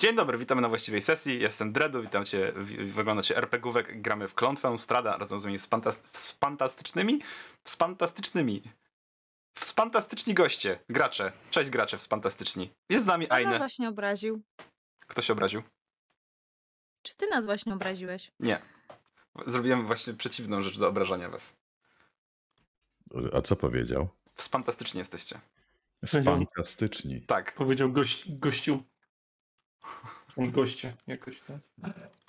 Dzień dobry, witamy na właściwej sesji. Jestem Dredu, witam cię, w- wyglądacie RPGówek, gramy w Klątwę Strada razem z moimi spantas- z fantastycznymi, z fantastycznymi, z fantastyczni goście, gracze. Cześć gracze, z fantastyczni. Jest z nami Kto nas Aine. właśnie obraził? Kto się obraził? Czy ty nas właśnie obraziłeś? Nie. Zrobiłem właśnie przeciwną rzecz do obrażania was. A co powiedział? Fantastyczni jesteście. Fantastyczni. Tak, Powiedział gość, gościu. On goście, jakoś tak.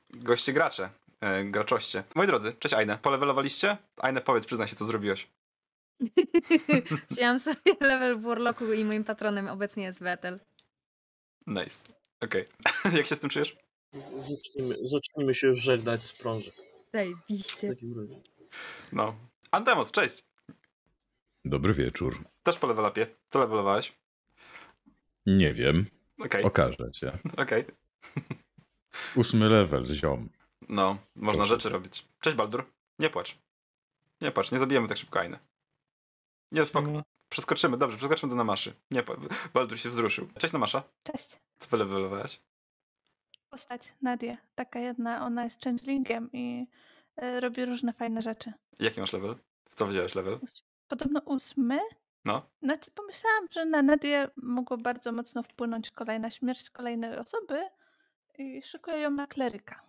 goście gracze, e, graczoście. Moi drodzy, cześć Aine. Polewelowaliście? Aine, powiedz, przyznaj się, co zrobiłeś. Wziąłem sobie level w Warlocku i moim patronem obecnie jest Wetel. Nice. Okej. Jak się z tym czujesz? Zacznijmy, zacznijmy się już żegnać z prąży. W Zajebiście. takim razie. No. Antemos, cześć. Dobry wieczór. Też po levelupie. Co levelowałeś? Nie wiem. Okej, Okaże cię. okej. Ósmy level, ziom. No, można Proszę rzeczy cię. robić. Cześć Baldur. Nie płacz. Nie płacz, nie zabijemy tak szybko Ainy. Nie, spoko. No, Przeskoczymy, dobrze, przeskoczymy do Namaszy. Nie, Baldur się wzruszył. Cześć Namasza. Cześć. Co wylewelowałaś? Postać Nadię. Taka jedna, ona jest changelingiem i e, robi różne fajne rzeczy. Jaki masz level? W co wziąłeś level? Podobno ósmy. No. Znaczy pomyślałam, że na Nadię mogło bardzo mocno wpłynąć kolejna śmierć kolejnej osoby i szykuję ją na kleryka.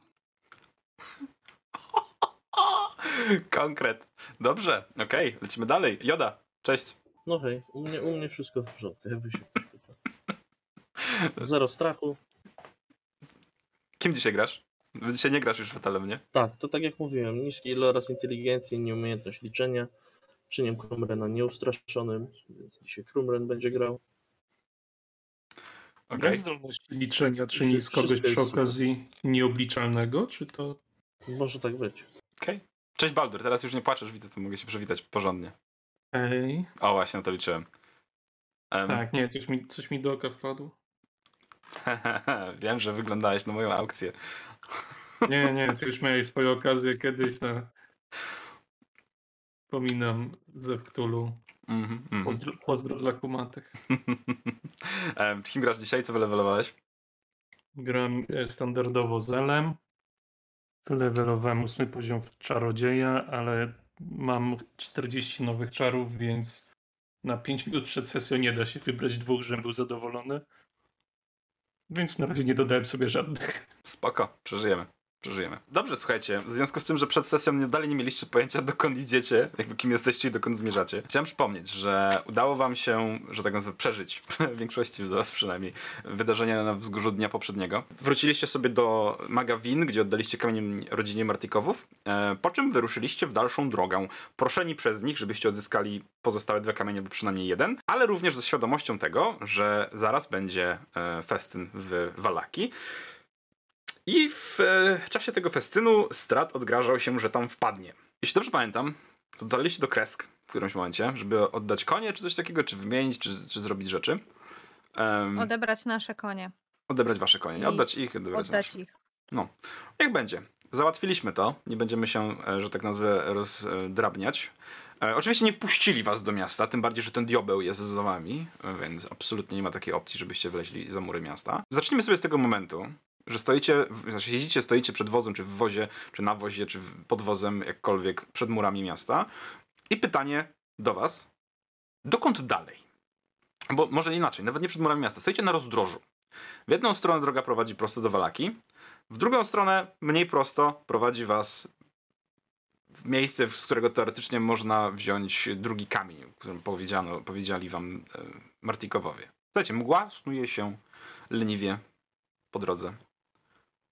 Konkret. Dobrze, okej, lecimy dalej. Joda, cześć. No hej, u mnie, u mnie wszystko w porządku. Jakby się Zero strachu. Kim dzisiaj grasz? Dzisiaj nie grasz już Fatalem, nie? Tak, to tak jak mówiłem, niski iloraz inteligencji, nieumiejętność liczenia. Czyniem Krumrena nieustraszonym, więc dzisiaj Krumren będzie grał. Jak zdolność liczenia czyni z kogoś przy super. okazji nieobliczalnego, czy to... Może tak być. Okej. Cześć Baldur, teraz już nie płaczesz, widzę, to mogę się przywitać porządnie. Ej, O, właśnie na to liczyłem. Em, tak, nie, coś mi, coś mi do oka wpadło. Wiem, że wyglądałeś na moją aukcję. Nie, nie, ty już miałeś swoje okazje kiedyś na... Pominam ze Cthulhu. Mhm, mhm. Pozdro, pozdro dla kumatych. Kim grasz dzisiaj? Co wylewelowałeś? Gram e, standardowo zelem. Wylewelowałem ósmy poziom w czarodzieja, ale mam 40 nowych czarów, więc na 5 minut przed sesją nie da się wybrać dwóch, żebym był zadowolony. Więc na razie nie dodałem sobie żadnych. Spoko, przeżyjemy. Przeżyjemy. Dobrze, słuchajcie, w związku z tym, że przed sesją nie, dalej nie mieliście pojęcia, dokąd idziecie, jakby kim jesteście i dokąd zmierzacie, chciałem przypomnieć, że udało wam się, że tak nazwę, przeżyć, w większości z was przynajmniej, wydarzenia na wzgórzu dnia poprzedniego. Wróciliście sobie do Magawin, gdzie oddaliście kamień rodzinie Martikowów, e, po czym wyruszyliście w dalszą drogę, proszeni przez nich, żebyście odzyskali pozostałe dwa kamienie, lub przynajmniej jeden, ale również ze świadomością tego, że zaraz będzie e, festyn w Walaki, i w e, czasie tego festynu Strat odgrażał się, że tam wpadnie. Jeśli dobrze pamiętam, to dotarliście do kresk w którymś momencie, żeby oddać konie, czy coś takiego, czy wymienić, czy, czy zrobić rzeczy. Em, Odebrać nasze konie. odebrać wasze konie. Nie oddać ich, odebrać Oddać nasze. ich. Jak będzie. Załatwiliśmy to. Nie będziemy się, e, że tak nazwę, rozdrabniać. E, Oczywiście nie wpuścili was do miasta, tym bardziej, że ten diobeł jest za wami, e, więc absolutnie nie ma takiej opcji, żebyście wleźli za mury miasta. Zacznijmy sobie z tego momentu, że stoicie, znaczy siedzicie, stoicie przed wozem, czy w wozie, czy na wozie, czy pod wozem, jakkolwiek, przed murami miasta. I pytanie do was, dokąd dalej? Bo może inaczej, nawet nie przed murami miasta, stoicie na rozdrożu. W jedną stronę droga prowadzi prosto do Walaki, w drugą stronę, mniej prosto, prowadzi was w miejsce, z którego teoretycznie można wziąć drugi kamień, o którym powiedziano, powiedzieli wam e, Martikowowie. Słuchajcie, mgła snuje się leniwie po drodze,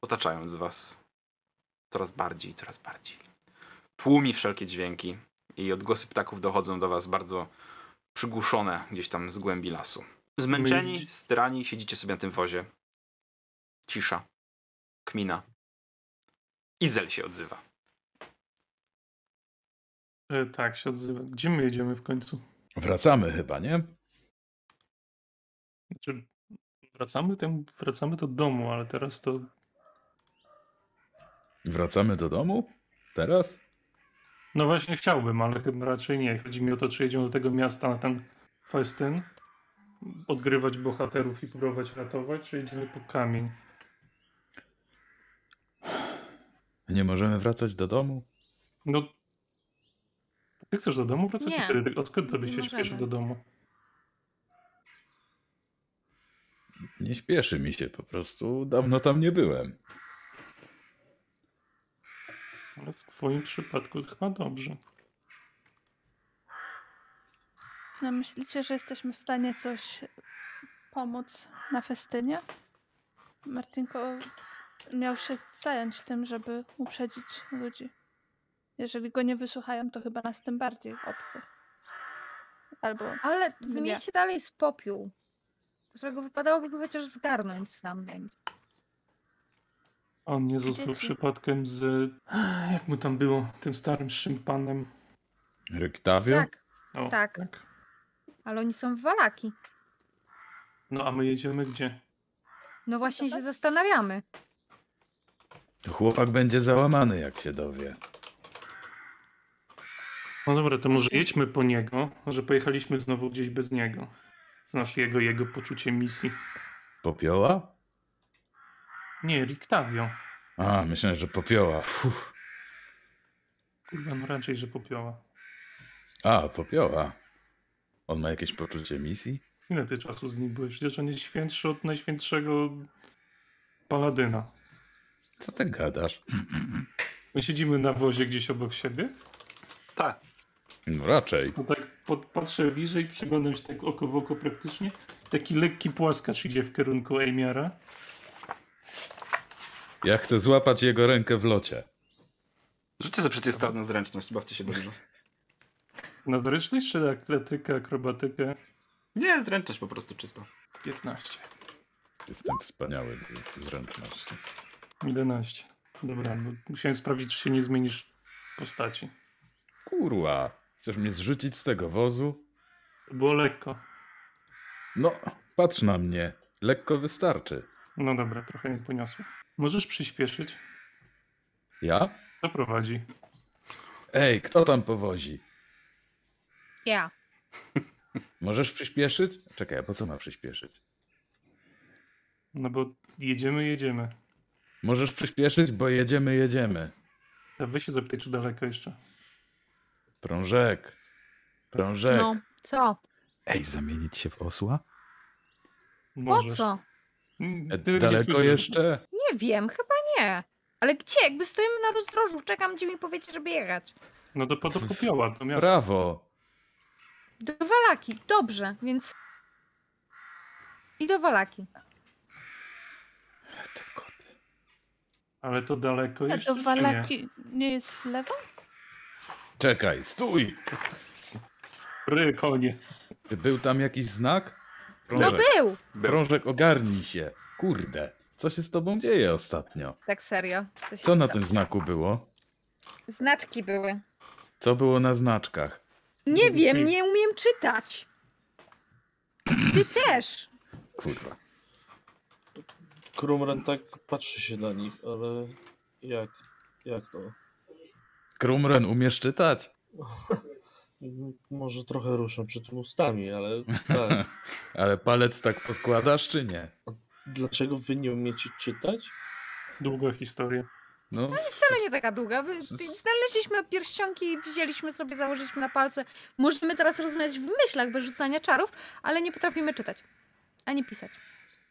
otaczając was coraz bardziej, coraz bardziej. Tłumi wszelkie dźwięki i odgłosy ptaków dochodzą do was bardzo przygłuszone gdzieś tam z głębi lasu. Zmęczeni, My- styrani, siedzicie sobie na tym wozie. Cisza. Kmina. Izel się odzywa. E, tak, się odzywa. Gdzie my jedziemy w końcu? Wracamy chyba, nie? Znaczy, wracamy, tam, wracamy do domu, ale teraz to Wracamy do domu? Teraz? No właśnie chciałbym, ale chyba raczej nie. Chodzi mi o to, czy jedziemy do tego miasta na ten festyn, odgrywać bohaterów i próbować ratować, czy idziemy po kamień? Nie możemy wracać do domu? No. Ty chcesz do domu wracać? Nie. Kiedy? Odkąd tobie się Nie śpieszy możemy. do domu? Nie śpieszy mi się po prostu. Dawno tam nie byłem. Ale w twoim przypadku chyba dobrze. No myślicie, że jesteśmy w stanie coś pomóc na festynie? Martinko miał się zająć tym, żeby uprzedzić ludzi. Jeżeli go nie wysłuchają, to chyba nas tym bardziej obcy. Albo Ale w Nie. mieście dalej jest popiół, którego wypadałoby chociaż zgarnąć stamtąd. On nie został Dzieci. przypadkiem z. Jak mu tam było? Tym starym szympanem. Ryktawio? Tak, O, Tak. ale oni są w Walaki. No a my jedziemy gdzie? No właśnie się zastanawiamy. Chłopak będzie załamany, jak się dowie. No dobra, to może jedźmy po niego, że pojechaliśmy znowu gdzieś bez niego. Znasz jego, jego poczucie misji. Popioła? Nie, Riktavio. A, myślałem, że popioła. Fuh. Kurwa, no raczej, że popioła. A, popioła. On ma jakieś poczucie misji? Ile ty czasu z nim byłeś? Przecież on jest świętszy od najświętszego paladyna. Co ty gadasz? My siedzimy na wozie gdzieś obok siebie. Tak. No raczej. No tak pod, patrzę bliżej, przyglądam się tak oko w oko praktycznie. Taki lekki płaskacz idzie w kierunku Ejmiara. Ja chcę złapać jego rękę w locie. Rzućcie sobie przeciwstawną zręczność, bawcie się dobrze. Na zręczność czy na atletykę, akrobatykę? Nie, zręczność po prostu czysto. 15. Jestem wspaniały w zręczności. 11. Dobra, no musiałem sprawdzić, czy się nie zmienisz postaci. Kurwa, chcesz mnie zrzucić z tego wozu? To było lekko. No, patrz na mnie. Lekko wystarczy. No dobra, trochę mnie poniosło. Możesz przyspieszyć? Ja? Kto prowadzi? Ej, kto tam powozi? Ja. Możesz przyspieszyć? Czekaj, a po co ma przyspieszyć? No bo jedziemy, jedziemy. Możesz przyspieszyć, bo jedziemy, jedziemy. A weź się zapytaj, czy daleko jeszcze. Prążek. Prążek. No, co? Ej, zamienić się w osła? Po Możesz. co? E, ty nie daleko słyszysz. jeszcze? Nie wiem, chyba nie. Ale gdzie? Jakby stoimy na rozdrożu, czekam, gdzie mi powiecie, żeby jechać. No to po to popioła, to miasto. Brawo. Do Walaki, dobrze, więc... I do Walaki. Te koty. Ale to daleko A jeszcze, to czy Walaki nie jest w lewo? Czekaj, stój! nie? Ry, konie. Czy był tam jakiś znak? No Prążek, był! Był. Prążek ogarnij się. Kurde, co się z tobą dzieje ostatnio? Tak serio. się Co na tym znaku było? Znaczki były. Co było na znaczkach? Nie wiem, nie umiem czytać. Ty też. Kurwa. Krumren tak patrzy się na nich, ale jak? Jak to? Krumren, umiesz czytać? Może trochę ruszam przy tym ustami, ale tak. Ale palec tak podkładasz, czy nie? Dlaczego wy nie umiecie czytać? Długa historia. No, Wcale nie taka długa. Znaleźliśmy pierścionki i wzięliśmy sobie, założyliśmy na palce. Możemy teraz rozmawiać w myślach bez rzucania czarów, ale nie potrafimy czytać. Ani pisać.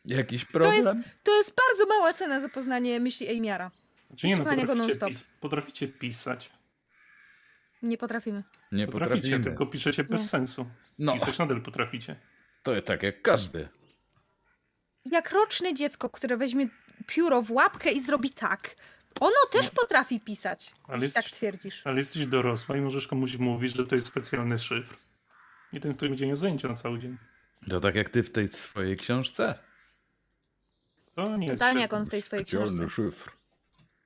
jakiś To problem? jest, to jest bardzo mała cena za poznanie myśli Ejmiara. Czy nie, no, potraficie, non-stop. pis- potraficie pisać. Nie potrafimy. Nie Potraficie, potrafimy. tylko piszecie bez Nie. sensu. No, Pisać nadal potraficie. to jest tak jak każdy. Jak roczne dziecko, które weźmie pióro w łapkę i zrobi tak. Ono też potrafi pisać. Ale Ale tak twierdzisz. Ale jesteś dorosła i możesz komuś mówić, że to jest specjalny szyfr. I ten, który będzie miał zajęcia na cały dzień. To tak jak ty w tej swojej książce. To nie jest Totalnie jak szyfr. on w tej swojej książce. szyfr.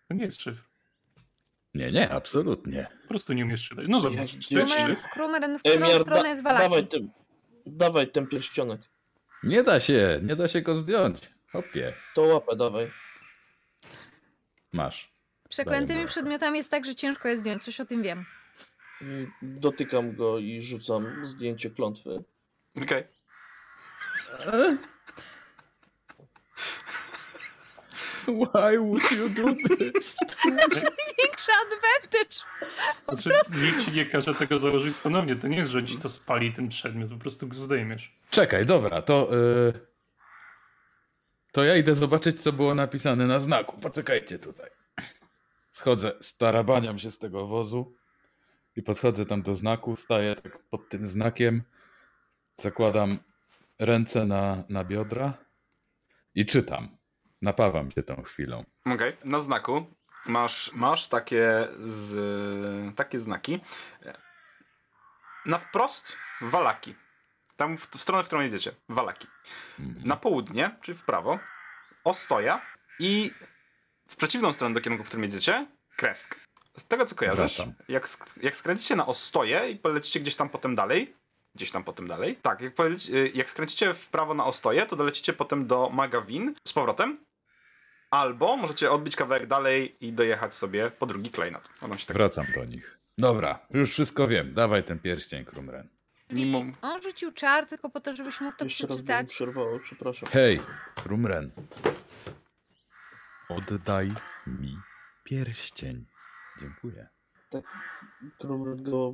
To nie jest szyfr. Nie, nie, absolutnie. Po prostu nie umiesz czytać. No zobacz, Jak szyfr. Krumeren, Krumeren w którą Emiar, stronę da, jest Walaki? dawaj ten, dawaj ten pierścionek. Nie da się, nie da się go zdjąć. Hopie, To łapę dawaj. masz. Przeklętymi Dajmy. przedmiotami jest tak, że ciężko je zdjąć. Coś o tym wiem. I Dotykam go i rzucam zdjęcie klątwy. Okej. Why would you do this? Większy advantage! Znaczy, nikt ci nie każe tego założyć ponownie. To nie jest, że ci to spali ten przedmiot, po prostu go zdejmiesz. Czekaj, dobra, to. y, To ja idę zobaczyć, co było napisane na znaku. Poczekajcie tutaj. Schodzę, starabaniam się z tego wozu i podchodzę tam do znaku, staję tak pod tym znakiem, zakładam ręce na, na biodra i czytam. Napawam się tą chwilą. Okej, na znaku masz, masz takie, z, takie znaki. Na wprost Walaki. Tam w, w stronę, w którą jedziecie. Walaki. Na południe, czyli w prawo, Ostoja i w przeciwną stronę do kierunku, w którym jedziecie, Kresk. Z tego co kojarzysz, jak, sk- jak skręcicie na Ostoję i polecicie gdzieś tam potem dalej, gdzieś tam potem dalej, tak, jak, jak skręcicie w prawo na Ostoję, to dolecicie potem do Magawin z powrotem, albo możecie odbić kawałek dalej i dojechać sobie po drugi klejnot. Tak Wracam do nich. Dobra, już wszystko wiem. Dawaj ten pierścień, Krumren. mimo... On rzucił czar tylko po to, żebyś mógł to Jeszcze przeczytać. przerwało, przepraszam. Hej, Krumren. Oddaj mi pierścień. Dziękuję. Krumret go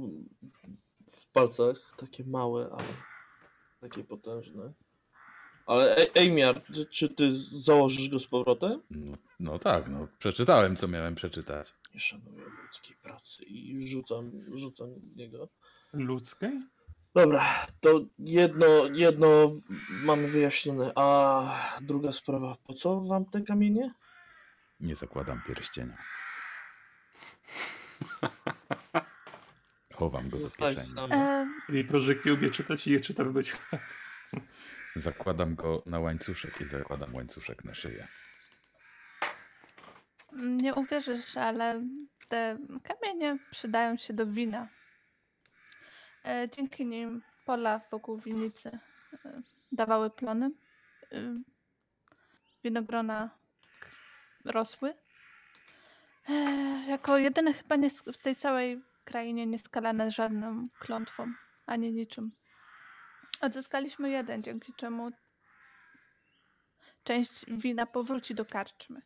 w palcach, takie małe, ale takie potężne. Ale Ej- Ejmiar, czy- ty założysz go z powrotem? No, no tak, no przeczytałem, co miałem przeczytać. Nie szanuję ludzkiej pracy i rzucam, rzucam w niego. Ludzkiej? Dobra, to jedno, jedno mamy wyjaśnione, a druga sprawa, po co wam te kamienie? Nie zakładam pierścienia. Chowam go do Zostać kieszeni. sam. E, Jej prożyk lubię czytać i je czyta w beczkach. Zakładam go na łańcuszek i zakładam łańcuszek na szyję. nie uwierzysz, ale te kamienie przydają się do wina. E, dzięki nim pola wokół winnicy e, dawały plony. E, winogrona rosły. Jako jedyne chyba nie, w tej całej krainie nieskalane żadną klątwą, ani niczym. Odzyskaliśmy jeden, dzięki czemu część wina powróci do karczmy.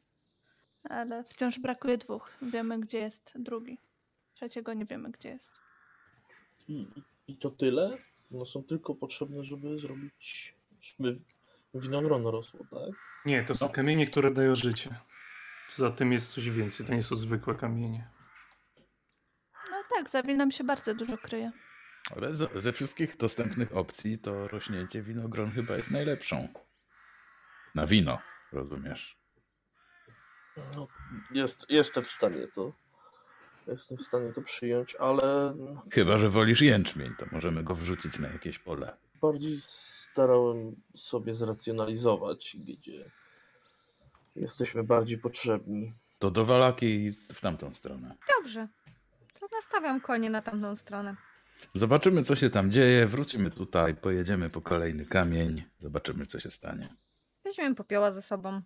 Ale wciąż brakuje dwóch. Wiemy, gdzie jest drugi. Trzeciego nie wiemy, gdzie jest. I, I to tyle? No są tylko potrzebne, żeby zrobić, żeby winogrono rosło, tak? Nie, to są kamienie, które dają życie. Poza tym jest coś więcej, to nie są zwykłe kamienie. No tak, za winem się bardzo dużo kryje. Ale ze, wszystkich dostępnych opcji to rośnięcie winogron chyba jest najlepszą. Na wino, rozumiesz? No, jest, jestem w stanie to. Jestem w stanie to przyjąć, ale Chyba, że wolisz jęczmień, to możemy go wrzucić na jakieś pole. bardziej starałem sobie zracjonalizować, gdzie jesteśmy bardziej potrzebni. To do Walaki i w tamtą stronę. Dobrze. To nastawiam konie na tamtą stronę. Zobaczymy, co się tam dzieje. Wrócimy tutaj, pojedziemy po kolejny kamień. Zobaczymy, co się stanie. Weźmiemy popioła ze sobą.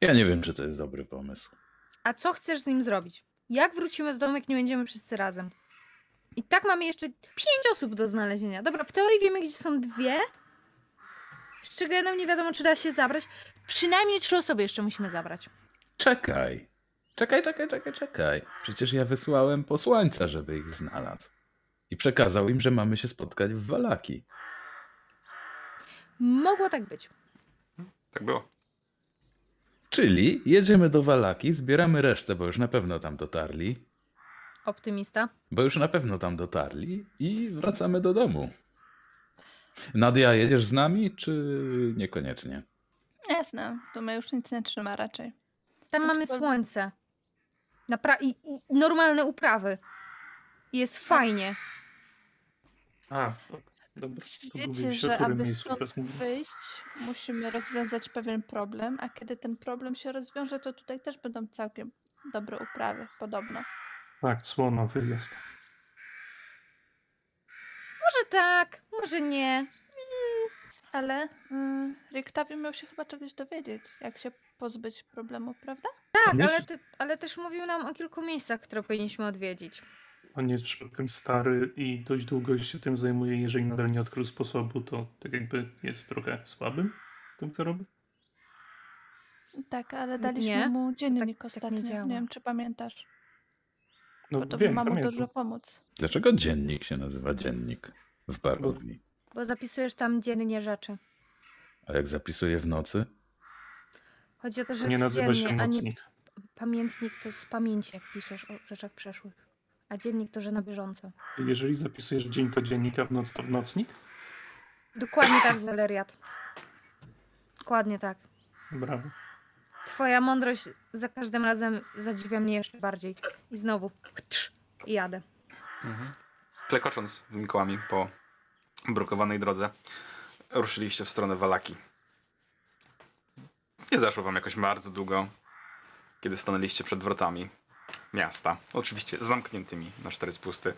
Ja nie wiem, czy to jest dobry pomysł. A co chcesz z nim zrobić? Jak wrócimy do domu, jak nie będziemy wszyscy razem? I tak mamy jeszcze pięć osób do znalezienia. Dobra, w teorii wiemy, gdzie są dwie. Z czego jedną nie wiadomo, czy da się zabrać. Przynajmniej trzy osoby jeszcze musimy zabrać. Czekaj. Czekaj, czekaj, czekaj, czekaj. Przecież ja wysłałem posłańca, żeby ich znalazł. I przekazał im, że mamy się spotkać w Walaki. Mogło tak być. Tak było. Czyli jedziemy do Walaki, zbieramy resztę, bo już na pewno tam dotarli. Optymista. Bo już na pewno tam dotarli i wracamy do domu. Nadia, jedziesz z nami, czy niekoniecznie? Jasne, to mnie już nic nie trzyma raczej. Tam mamy Aczkolwiek- słońce. Napra- i, I normalne uprawy. Jest fajnie. A, tak. dobra. Wiecie, że aby stąd wyjść, musimy rozwiązać pewien problem, a kiedy ten problem się rozwiąże, to tutaj też będą całkiem dobre uprawy, podobno. Tak, słonowy jest. Może tak, może nie. Ale mm, Riktawi miał się chyba czegoś dowiedzieć, jak się pozbyć problemu, prawda? Tak, Wiesz- ale, ty, ale też mówił nam o kilku miejscach, które powinniśmy odwiedzić. On nie jest przypadkiem stary i dość długo się tym zajmuje. Jeżeli nadal nie odkrył sposobu, to tak jakby jest trochę słabym w tym, co robi. Tak, ale daliśmy Nie, mu dziennik tak nie ostatnio. Nie, działa. wiem, czy pamiętasz. No Bo to wiem, ma mu pamiętam. dużo pomóc. Dlaczego dziennik się nazywa dziennik w barowni? Bo zapisujesz tam dziennie rzeczy. A jak zapisuję w nocy? Chodzi o to, że Nie nazywa się codziennie, a nie nocnik. Pamiętnik to z pamięci, jak piszesz o rzeczach przeszłych. A dziennik to, że na bieżąco. Jeżeli zapisujesz dzień to dziennika, w noc to w nocnik? Dokładnie tak, Zeleriat. Dokładnie tak. Brawo. Twoja mądrość za każdym razem zadziwia mnie jeszcze bardziej. I znowu, ptrz, i jadę. Klekocząc mikołami po brukowanej drodze, ruszyliście w stronę Walaki. Nie zaszło wam jakoś bardzo długo, kiedy stanęliście przed wrotami miasta. Oczywiście zamkniętymi na cztery spusty.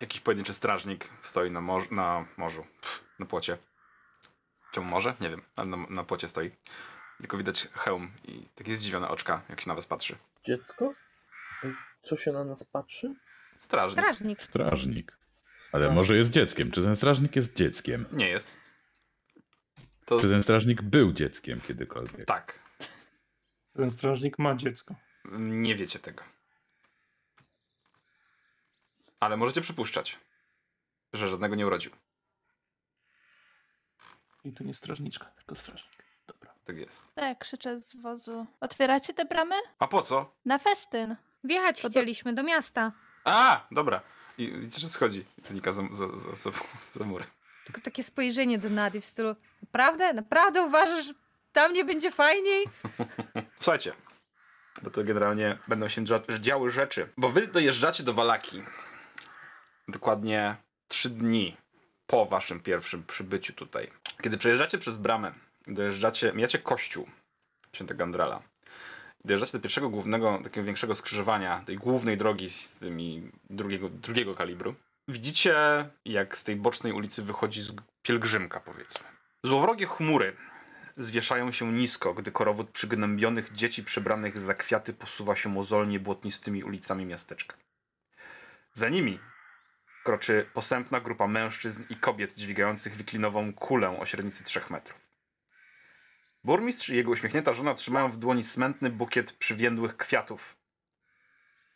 Jakiś pojedynczy strażnik stoi na, mor- na morzu, Pff, na płocie. Czemu morze? Nie wiem, ale na, na płocie stoi. Tylko widać hełm i takie zdziwione oczka, jak się na was patrzy. Dziecko? Co się na nas patrzy? Strażnik. Strażnik. Strażnik. Ale może jest dzieckiem. Czy ten strażnik jest dzieckiem? Nie jest. To Czy ten strażnik był dzieckiem kiedykolwiek? tak. Ten strażnik ma dziecko. Nie wiecie tego. Ale możecie przypuszczać, że żadnego nie urodził. I to nie strażniczka, tylko strażnik. Dobra. Tak jest. Tak, krzyczę z wozu. Otwieracie te bramy? A po co? Na festyn. Wjechać To do- chcieliśmy do miasta. A, dobra. I widzicie, że schodzi. Znika za, za, za, za, za mury. Tylko takie spojrzenie do Nadi w stylu naprawdę? Naprawdę uważasz, że tam nie będzie fajniej? Słuchajcie, bo to generalnie będą się dzia- działy rzeczy. Bo wy dojeżdżacie do Walaki dokładnie trzy dni po waszym pierwszym przybyciu tutaj. Kiedy przejeżdżacie przez bramę, dojeżdżacie, mijacie kościół świętego Andrala. Dojeżdżacie do pierwszego głównego, takiego większego skrzyżowania, tej głównej drogi z tymi drugiego, drugiego kalibru. Widzicie, jak z tej bocznej ulicy wychodzi pielgrzymka, powiedzmy. Złowrogie chmury zwieszają się nisko, gdy korowód przygnębionych dzieci przebranych za kwiaty posuwa się mozolnie błotnistymi ulicami miasteczka. Za nimi kroczy posępna grupa mężczyzn i kobiet dźwigających wiklinową kulę o średnicy 3 metrów. Burmistrz i jego uśmiechnięta żona trzymają w dłoni smętny bukiet przywiędłych kwiatów,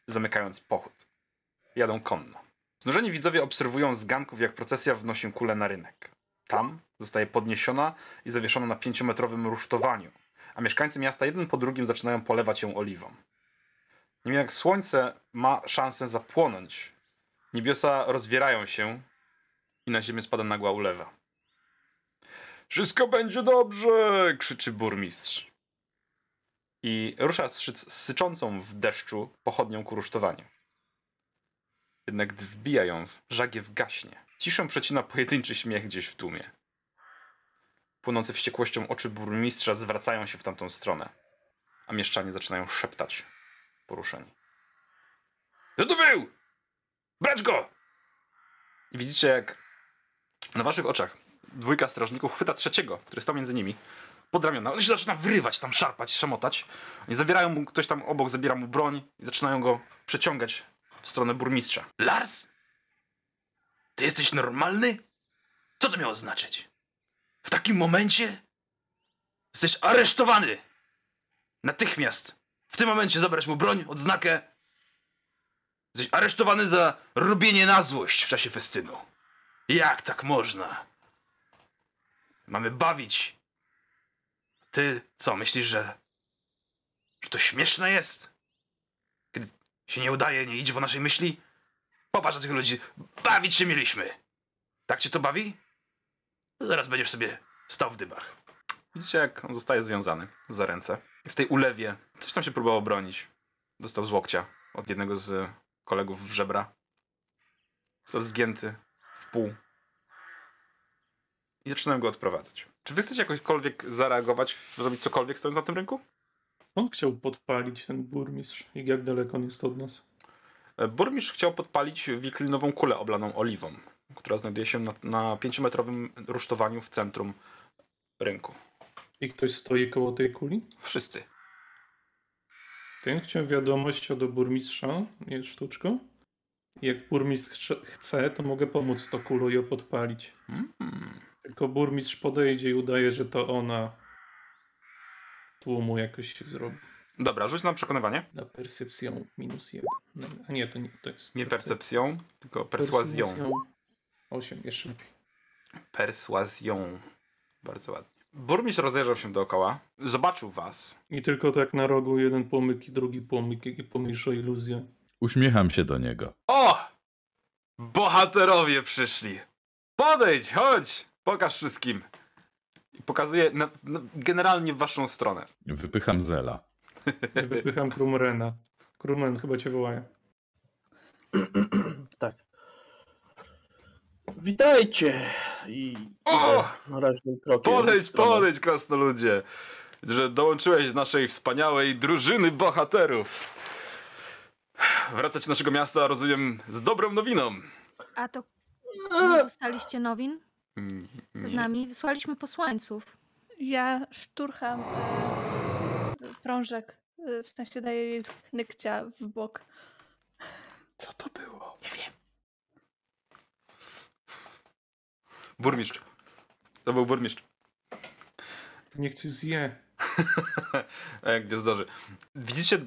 zamykając pochód. Jadą konno. Znużeni widzowie obserwują z ganków, jak procesja wnosi kulę na rynek. Tam zostaje podniesiona i zawieszona na pięciometrowym rusztowaniu, a mieszkańcy miasta jeden po drugim zaczynają polewać ją oliwą. Nim jak słońce ma szansę zapłonąć, niebiosa rozwierają się i na ziemię spada nagła ulewa. Wszystko będzie dobrze! krzyczy burmistrz. I rusza z syczącą w deszczu pochodnią ku rusztowaniu. Jednak wbija ją, żagiew gaśnie. Ciszę przecina pojedynczy śmiech gdzieś w tłumie. Płynące wściekłością oczy burmistrza zwracają się w tamtą stronę, a mieszczanie zaczynają szeptać, poruszeni. Kto to był? Brać go! I widzicie, jak na waszych oczach dwójka strażników chwyta trzeciego, który stał między nimi, pod ramiona. On się zaczyna wyrywać, tam szarpać, szamotać. Oni zabierają mu, ktoś tam obok zabiera mu broń i zaczynają go przeciągać w stronę burmistrza. Lars? Ty jesteś normalny? Co to miało znaczyć? W takim momencie? Jesteś aresztowany! Natychmiast! W tym momencie zabrać mu broń, odznakę. Jesteś aresztowany za robienie na złość w czasie festynu. Jak tak można? Mamy bawić. Ty co, myślisz, że. że to śmieszne jest? Kiedy się nie udaje, nie idzie po naszej myśli? Popatrz na tych ludzi. Bawić się mieliśmy. Tak cię to bawi? To zaraz będziesz sobie stał w dybach. Widzicie, jak on zostaje związany za ręce. I w tej ulewie coś tam się próbował bronić. Dostał z łokcia od jednego z kolegów w żebra. Został zgięty w pół. I zaczynają go odprowadzać. Czy wy chcecie jakośkolwiek zareagować, zrobić cokolwiek stojąc na tym rynku? On chciał podpalić ten burmistrz. I jak daleko on jest od nas? E, Burmistrz chciał podpalić wiklinową kulę oblaną oliwą, która znajduje się na, na pięciometrowym rusztowaniu w centrum rynku. I ktoś stoi koło tej kuli? Wszyscy. To ja chciałem wiadomość od burmistrza, jest sztuczką. Jak burmistrz chce- to mogę pomóc Tokulu ją podpalić. Mm. Tylko burmistrz podejdzie i udaje, że to ona tłumu jakoś się zrobi. Dobra, rzuć na przekonywanie. Na percepcją minus jeden. No, A nie, to nie, to jest... Nie percep- percepcją, tylko perswazją. Osiem, jeszcze lepiej. Perswazją. Bardzo ładnie. Burmistrz rozejrzał się dookoła, zobaczył was. I tylko tak na rogu jeden płomyk i drugi płomyk, i pomniejsza iluzja. Uśmiecham się do niego. O! Bohaterowie przyszli. Podejdź, chodź, pokaż wszystkim. I pokazuje na, na, generalnie w waszą stronę. Wypycham Zela. Wypycham Krumrena. Krumren chyba cię wołaje. tak. Witajcie! I O! idę naraźnym krokiem. Podejdź, podejdź, krasnoludzie, że dołączyłeś do naszej wspaniałej drużyny bohaterów. Wracać do naszego miasta, rozumiem, z dobrą nowiną. A to nie dostaliście nowin Mm, Nie. nami? Wysłaliśmy posłańców. Ja szturcham e, prążek, e, w sensie daję jej knykcia w bok. Co to było? Nie wiem. Burmistrz. To był burmistrz. To niech coś zje. Gdzie zdarzy. Widzicie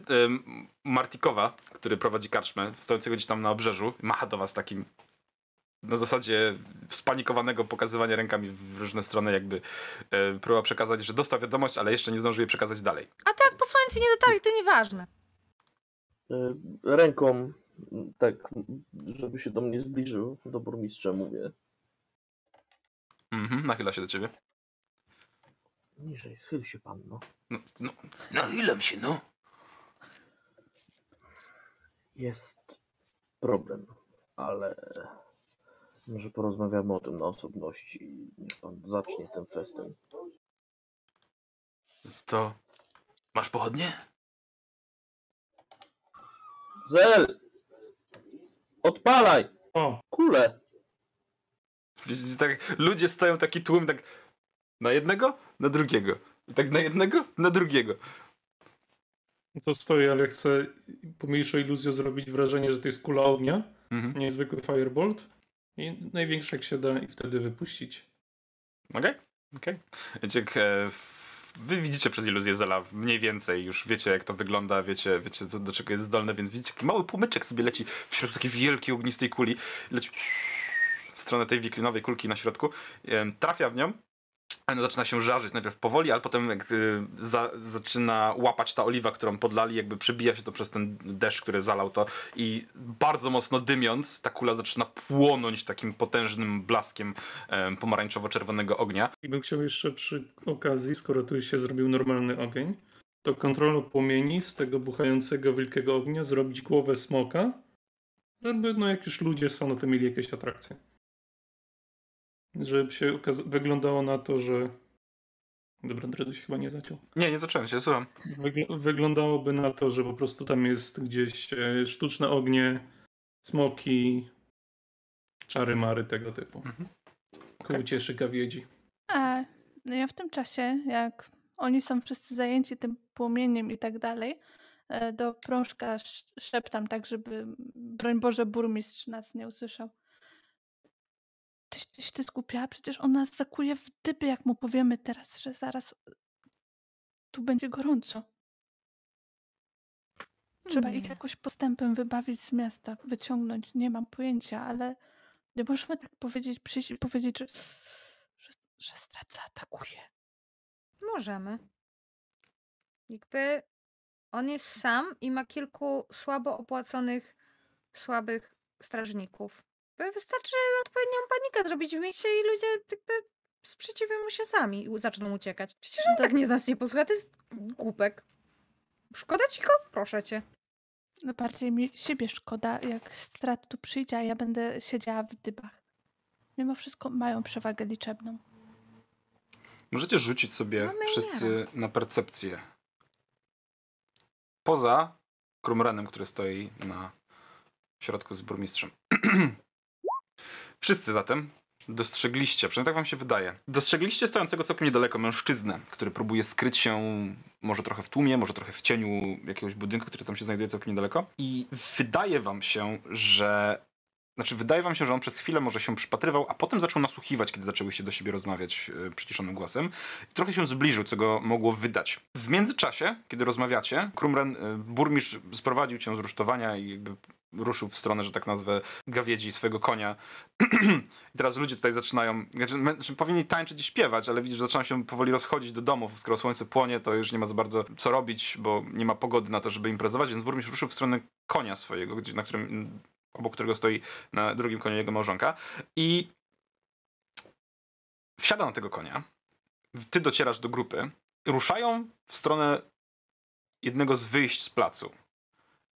Martikowa, który prowadzi karczmę, stojącego gdzieś tam na obrzeżu. Macha do was takim na zasadzie spanikowanego pokazywania rękami w różne strony, jakby e, próba przekazać, że dostał wiadomość, ale jeszcze nie zdążył jej przekazać dalej. A to jak posłańcy nie dotarli, to nieważne. Y, Ręką, tak, żeby się do mnie zbliżył, do burmistrza mówię. Mhm, nachyla się do ciebie. Niżej, schyl się pan, no. No, no, nachylam się, no. Jest problem, ale może porozmawiamy o tym na osobności. Niech pan zacznie ten festyn. To masz pochodnie? Zel! Odpalaj! O, Kule! Widzicie, tak, ludzie stoją taki tłum, tak na jednego, na drugiego. I tak na jednego, na drugiego. to stoi, ale chcę pomniejszą iluzję zrobić wrażenie, że to jest kula ognia. Mhm. Niezwykły firebolt. I największy jak się da i wtedy wypuścić. Okej, okej. Wiecie, jak, e, Wy widzicie przez iluzję Zela mniej więcej, już wiecie jak to wygląda, wiecie, wiecie co, do czego jest zdolny, więc widzicie, mały płomyczek sobie leci w środku takiej wielkiej ognistej kuli, leci w stronę tej wiklinowej kulki na środku, trafia w nią, ona zaczyna się żarzyć najpierw powoli, ale potem jak y, za, zaczyna łapać ta oliwa, którą podlali, jakby przebija się to przez ten deszcz, który zalał to i bardzo mocno dymiąc, ta kula zaczyna płonąć takim potężnym blaskiem em, pomarańczowo-czerwonego ognia. I bym chciał jeszcze przy okazji, skoro tu się zrobił normalny ogień, to kontrolą płomieni z tego buchającego wielkiego ognia zrobić głowę smoka, żeby no jak już ludzie są, no to mieli jakieś atrakcje. Żeby się wyglądało na to, że... Dobra, Dredu się chyba nie zaciął. Nie, nie zacząłem się, słucham. Wygl- wyglądałoby na to, że po prostu tam jest gdzieś e, sztuczne ognie, smoki, czary mary tego typu. Mhm. Ku Okej. ucieszy gawiedzi. A no ja w tym czasie, jak oni są wszyscy zajęci tym płomieniem i tak dalej, e, do prążka sz- szeptam tak, żeby broń Boże burmistrz nas nie usłyszał. Tyś ty skupiała? Przecież on nas zakuje w dyby, jak mu powiemy teraz, że zaraz tu będzie gorąco. Trzeba ich Nie. jakoś postępem wybawić z miasta, wyciągnąć. Nie mam pojęcia, ale nie możemy tak powiedzieć, przyjść i powiedzieć, że, że, że zdradca atakuje. Możemy. Jakby on jest sam i ma kilku słabo opłaconych, słabych strażników. Wystarczy odpowiednią panikę zrobić w mieście i ludzie jakby sprzeciwią mu się sami i zaczną uciekać. Przecież on To- tak nie nas nie posłucha, to jest głupek. Szkoda ci go? Proszę cię. No bardziej mi siebie szkoda, jak strat tu przyjdzie, a ja będę siedziała w dybach. Mimo wszystko mają przewagę liczebną. Możecie rzucić sobie Mamy wszyscy na percepcję. Poza Krumrenem, który stoi na środku z burmistrzem. wszyscy zatem dostrzegliście, przynajmniej tak wam się wydaje, dostrzegliście stojącego całkiem niedaleko mężczyznę, który próbuje skryć się może trochę w tłumie, może trochę w cieniu jakiegoś budynku, który tam się znajduje całkiem niedaleko. I wydaje wam się, że znaczy, wydaje wam się, że on przez chwilę może się przypatrywał, a potem zaczął nasłuchiwać, kiedy zaczęłyście do siebie rozmawiać e, przyciszonym głosem. I trochę się zbliżył, co go mogło wydać. W międzyczasie, kiedy rozmawiacie, Krumren, e, burmistrz sprowadził cię z rusztowania i jakby ruszył w stronę, że tak nazwę, gawiedzi swojego konia. I teraz ludzie tutaj zaczynają, znaczy, znaczy powinni tańczyć i śpiewać, ale widzisz, zaczynają się powoli rozchodzić do domów. Skoro słońce płonie, to już nie ma za bardzo co robić, bo nie ma pogody na to, żeby imprezować, więc burmistrz ruszył w stronę konia swojego, na którym, obok którego stoi na drugim koniu jego małżonka i wsiada na tego konia. Ty docierasz do grupy. Ruszają w stronę jednego z wyjść z placu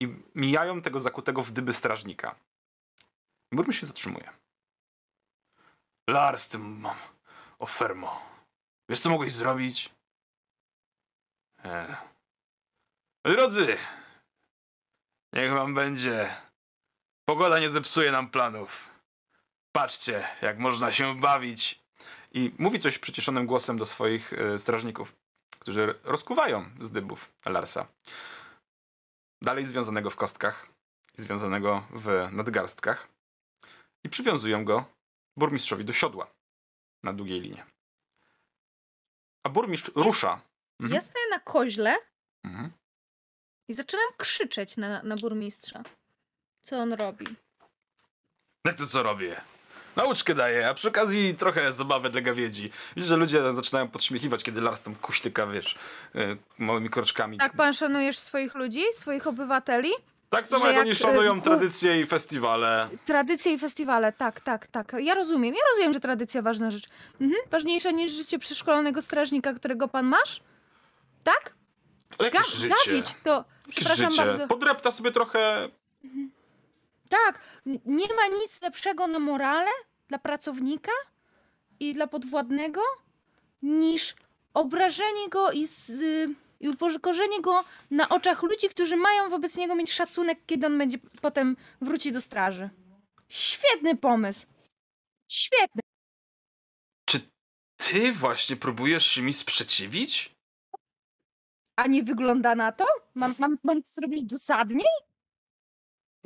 i mijają tego zakutego w dyby strażnika. Burmistrz się zatrzymuje. Lars, ty mam ofermo. Wiesz, co mogłeś zrobić? E. Drodzy, niech wam będzie. Pogoda nie zepsuje nam planów. Patrzcie, jak można się bawić. I mówi coś przyciszonym głosem do swoich e, strażników, którzy rozkuwają z dybów Larsa. Dalej związanego w kostkach, i związanego w nadgarstkach. I przywiązują go burmistrzowi do siodła na długiej linie. A burmistrz rusza. Mhm. Ja stoję na koźle Mhm. i zaczynam krzyczeć na, na burmistrza. Co on robi? Jak to co robię? Nauczkę daję, a przy okazji trochę zabawy dla gawiedzi. Widzisz, że ludzie zaczynają podśmiechiwać, kiedy Lars tam kuśtyka, wiesz, y, małymi kroczkami. Tak pan szanujesz swoich ludzi, swoich obywateli? Tak samo jak oni jak, szanują y, ku- tradycje i festiwale. Tradycje i festiwale, tak, tak, tak. Ja rozumiem, ja rozumiem, że tradycja ważna rzecz. Mhm. Ważniejsza niż życie przeszkolonego strażnika, którego pan masz? Tak? Ale Ga- jakieś życie. gawić, to... Jakieś Przepraszam życie. bardzo. Podrepta sobie trochę... Tak, nie ma nic lepszego na morale dla pracownika i dla podwładnego niż obrażenie go i, z, y, i upokorzenie go na oczach ludzi, którzy mają wobec niego mieć szacunek, kiedy on będzie potem wróci do straży. Świetny pomysł. Świetny. Czy ty właśnie próbujesz się mi sprzeciwić? A nie wygląda na to? Mam, mam, mam zrobić dosadnie?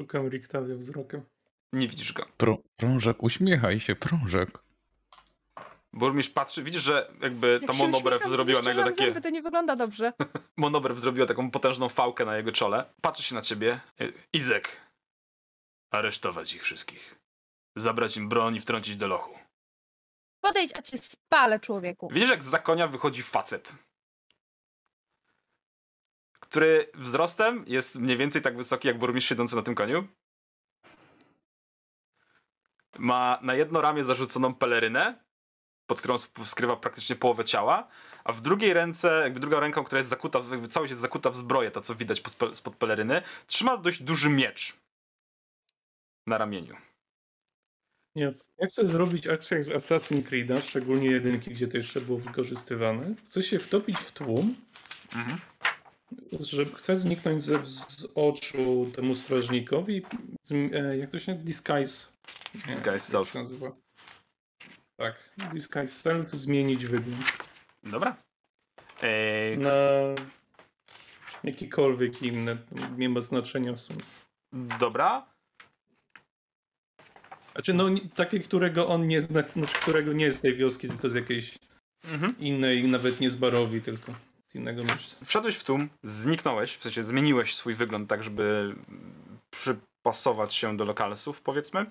Szukam Riktawia wzrokiem. Nie widzisz go. Prą, prążek, uśmiechaj się, prążek. Burmistrz patrzy, widzisz, że jakby ta Jak się monobrew uśmiecham, zrobiła nagle takie... Zęby, to nie wygląda dobrze. Monobrew zrobiła taką potężną fałkę na jego czole. Patrzy się na ciebie. Y, Izek. Aresztować ich wszystkich. Zabrać im broń i wtrącić do lochu. Podejdź, a cię spalę, człowieku. Widzisz, jak za konia wychodzi facet. Który wzrostem jest mniej więcej tak wysoki jak burmistrz siedzący na tym koniu. Ma na jedno ramię zarzuconą pelerynę, pod którą skrywa praktycznie połowę ciała, a w drugiej ręce, jakby druga ręką, która jest zakuta, jakby całość jest zakuta w zbroję, ta co widać pod- spod peleryny, trzyma dość duży miecz na ramieniu. Nie, ja chcę zrobić akcję jak z Assassin's Creed'a, szczególnie jedynki, gdzie to jeszcze było wykorzystywane. Chcę się wtopić w tłum, Mhm. Że chcę zniknąć ze, z oczu temu strażnikowi. E, jak to się Disguise. Nie, Disguise self. się nazywa? Tak, Disguise Self, zmienić wygląd. Dobra. Eee, Na jakikolwiek inny, nie ma znaczenia w sumie. dobra. Znaczy, no, takie, którego on nie zna, znaczy, którego nie z tej wioski, tylko z jakiejś Mhm. innej, nawet nie z Barowi, tylko z innego miejsca. Wszedłeś w tłum, zniknąłeś, w sensie zmieniłeś swój wygląd tak, żeby przypasować się do lokalsów, powiedzmy,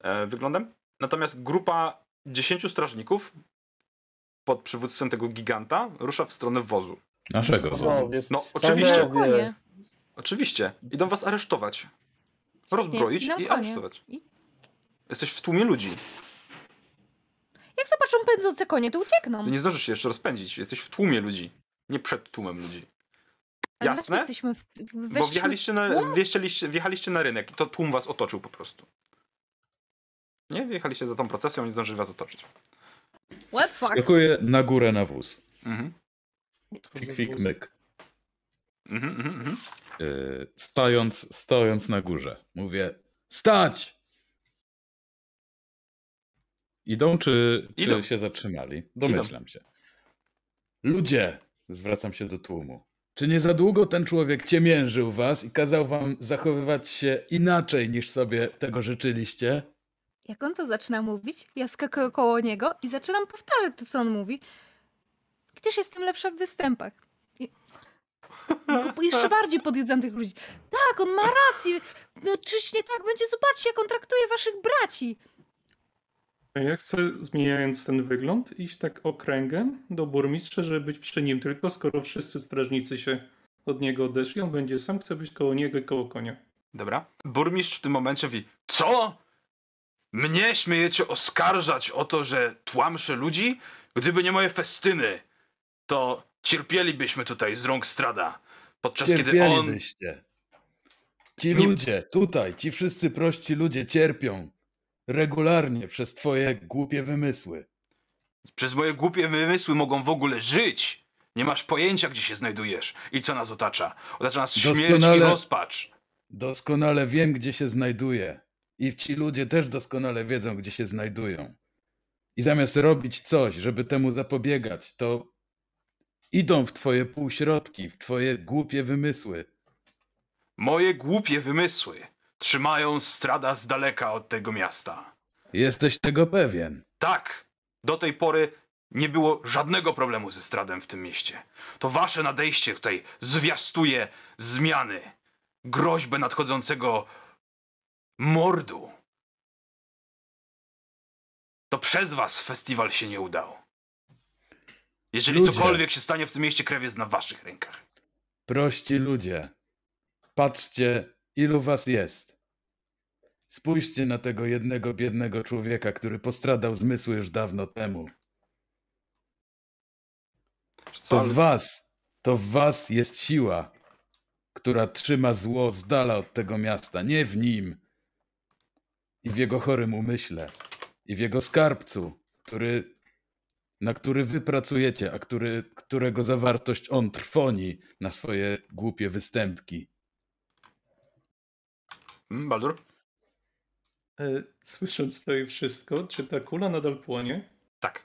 e, wyglądem. Natomiast grupa 10 strażników pod przywództwem tego giganta rusza w stronę wozu. Naszego wozu. No, panowie, oczywiście. Oczywiście. Idą was aresztować. Rozbroić i aresztować. I- Jesteś w tłumie ludzi. Jak zobaczą pędzące konie, to uciekną. Ty nie zdążysz się jeszcze rozpędzić. Jesteś w tłumie ludzi. Nie przed tłumem ludzi. Ale Jasne? dlaczego Jesteśmy w, Bo wjechaliście na, wjechaliście, wjechaliście na rynek i to tłum was otoczył po prostu. Nie? Wjechaliście za tą procesją i zdążyli was otoczyć. What fuck? Skakuję na górę na wóz. Mhm. Fik, fik, myk. Mhm, mhm, mhm. Yy, stojąc, stojąc na górze. Mówię, stać! Idą, czy, Idą. czy się zatrzymali? Domyślam się. Ludzie, zwracam się do tłumu. Czy nie za długo ten człowiek ciemiężył was i kazał wam zachowywać się inaczej niż sobie tego życzyliście? Jak on to zaczyna mówić, ja skakuję koło niego i zaczynam powtarzać to, co on mówi, gdyż jestem lepsza w występach. I... Jeszcze bardziej podjudzam tych ludzi. Tak, on ma rację. No czyż nie tak będzie? Zobaczcie, jak on traktuje waszych braci. Ja chcę, zmieniając ten wygląd, iść tak okręgiem do burmistrza, żeby być przy nim. Tylko skoro wszyscy strażnicy się od niego odeszli, on będzie sam, chce być koło niego i koło konia. Dobra. Burmistrz w tym momencie mówi, co? Mnie śmiejecie oskarżać o to, że tłamszę ludzi? Gdyby nie moje festyny, to cierpielibyśmy tutaj z rąk strada. Podczas kiedy on. Ci ludzie tutaj, ci wszyscy prości ludzie cierpią regularnie przez twoje głupie wymysły. przez moje głupie wymysły mogą w ogóle żyć. Nie masz pojęcia, gdzie się znajdujesz i co nas otacza. Otacza nas śmierć i Doskonale- rozpacz. Doskonale wiem, gdzie się znajduję. I ci ludzie też doskonale wiedzą, gdzie się znajdują. I zamiast robić coś, żeby temu zapobiegać, to idą w twoje półśrodki, w twoje głupie wymysły. Moje głupie wymysły trzymają strada z daleka od tego miasta. Jesteś tego pewien. Tak, do tej pory nie było żadnego problemu ze stradem w tym mieście. To wasze nadejście tutaj zwiastuje zmiany, groźbę nadchodzącego mordu. To przez was festiwal się nie udał. Jeżeli Ludzie. cokolwiek się stanie w tym mieście, krew jest na waszych rękach. Prości ludzie. Patrzcie, ilu was jest. Spójrzcie na tego jednego biednego człowieka, który postradał zmysły już dawno temu. To w was, to w was jest siła, która trzyma zło z dala od tego miasta, nie w nim. I w jego chorym umyśle, i w jego skarbcu, który, na który wy pracujecie, a który, którego zawartość on trwoni na swoje głupie występki. Mm, Baldur? E, Słysząc to i wszystko, czy ta kula nadal płonie? Tak.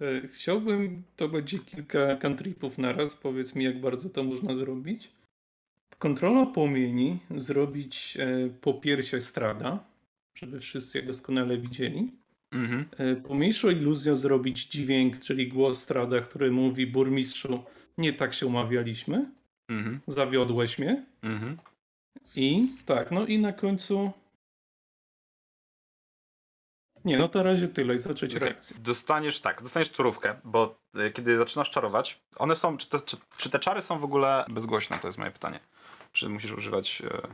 E, Chciałbym, to będzie kilka cantripów naraz, powiedz mi jak bardzo to można zrobić. Kontrola płomieni zrobić e, po piersiach strada, żeby wszyscy je doskonale widzieli. Mhm. Pomniejszą iluzją zrobić dźwięk, czyli głos strada, który mówi burmistrzu, nie tak się umawialiśmy, Mhm. zawiodłeś mnie. Mhm. I tak, no i na końcu... Nie, no to na razie tyle i zacząć Okej. reakcję. Dostaniesz tak, dostaniesz turówkę, bo e, kiedy zaczynasz czarować, one są, czy te, czy, czy te czary są w ogóle bezgłośne, to jest moje pytanie. Czy musisz używać e,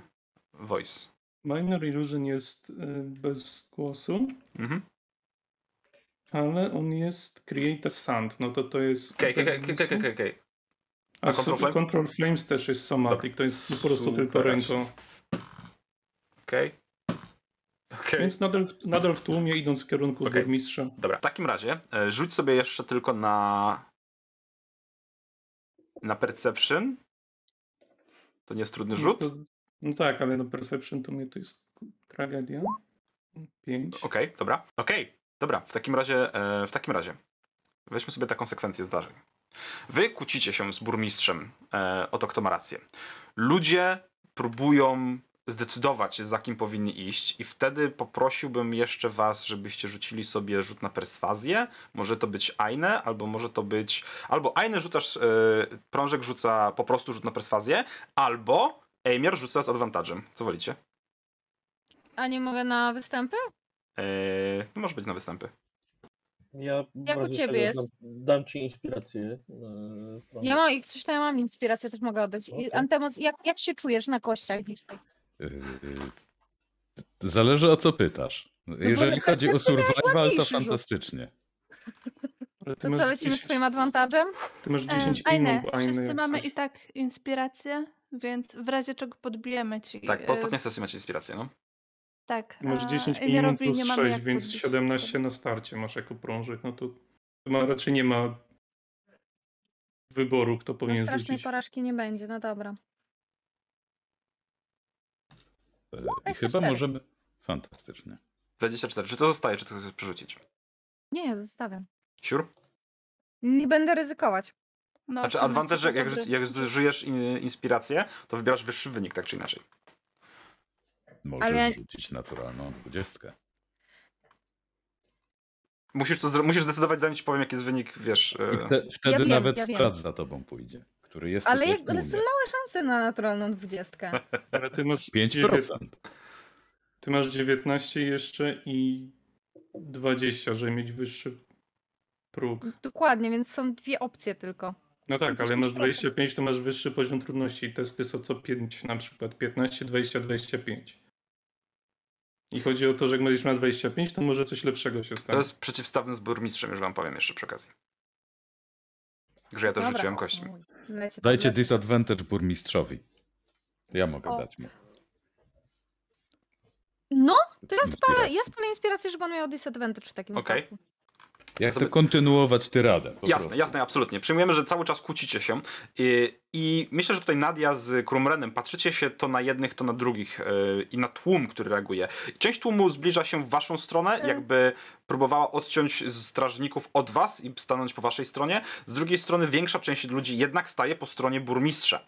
voice? Minor Illusion jest y, bez głosu, Mhm. ale on jest Create a Sound, no to to jest... Okej, okej, okej, okej. A A Control Flame? Control Flames też jest Somatic, to jest po prostu Super. tylko ręką. Okej. Okej. Więc nadal, w- nadal w tłumie, idąc w kierunku Okej. burmistrza. Dobra, w takim razie e, rzuć sobie jeszcze tylko na na perception. To nie jest trudny rzut. No, to, no tak, ale no Perception to mnie to jest tragedia. Pięć. Okej, dobra. Okej, dobra. W takim razie, e, w takim razie weźmy sobie taką sekwencję zdarzeń. Wy kłócicie się z burmistrzem e, o to, kto ma rację. Ludzie próbują zdecydować, za kim powinni iść i wtedy poprosiłbym jeszcze was, żebyście rzucili sobie rzut na perswazję. Może to być Aine, albo może to być... Albo Aine rzucasz, e, Prążek rzuca po prostu rzut na perswazję, albo Eimir rzuca z advantage'em. Co wolicie? A nie mogę na występy? E, no może być na występy. Ja Jak u ciebie jest? Dam, dam ci inspirację. e, Frank. Ja mam, coś tam mam inspirację, też mogę oddać. Okej. Antemos, jak, jak się czujesz na kościach dzisiaj? Yy, Zależy o co pytasz. Jeżeli na chodzi o survival, to fantastycznie. To co, lecimy z 10 twoim advantage'em? Ty masz Em, 10 Ajne, minut, Ajne, wszyscy mamy coś. i tak inspirację, więc w razie czego podbijemy ci. Tak, po e, ostatniej sesji macie inspirację, no. Tak. Masz a 10 minut Emiarowi plus nie mamy 6, jak więc podbić. 17 na starcie masz jako prążek. No to ma, raczej nie ma wyboru, kto No, powinien strasznej rzucić. porażki nie będzie, no dobra. I 24. chyba możemy. Fantastycznie. 24. Czy to zostaje, czy to chcesz przerzucić? Nie, ja zostawiam. Siur? Nie będę ryzykować. No, Znaczy 18 advantage, to jak, jak, dobry. jak zużyjesz in- inspirację, to wybierasz wyższy wynik, tak czy inaczej. Możesz Ale- rzucić naturalną dwudziestkę. Musisz, to, musisz zdecydować, zanim ci powiem, jaki jest wynik, wiesz... I e, wte, wtedy wiem, nawet ja wiem. strat za tobą pójdzie, który jest Ale jak, ale są małe szanse na naturalną dwudziestkę. Ale ty masz, 5%. ty masz 19 jeszcze i 20, żeby mieć wyższy próg. Dokładnie, więc są dwie opcje tylko. No tak, ale masz 10%. 25, to masz wyższy poziom trudności. Testy są co 5, na przykład 15, 20, 25. I chodzi o to, że jak będziesz miał 25, to może coś lepszego się To stanie. jest przeciwstawny z burmistrzem, już wam powiem jeszcze przy okazji. Że ja też Dobra, rzuciłem kośćmi. Lecie, Dajcie lecie. disadvantage burmistrzowi. Ja mogę O. dać mu. No, to ja spalę, ja spalę inspirację, żeby on miał disadvantage w takim Okej. Ja chcę kontynuować tyradę. Po Jasne, prostu. jasne, absolutnie. Przyjmujemy, że cały czas kłócicie się i, i myślę, że tutaj Nadia z Krumrenem patrzycie się to na jednych, to na drugich yy, i na tłum, który reaguje. Część tłumu zbliża się w waszą stronę, Mm. jakby próbowała odciąć strażników od was i stanąć po waszej stronie. Z drugiej strony większa część ludzi jednak staje po stronie burmistrza.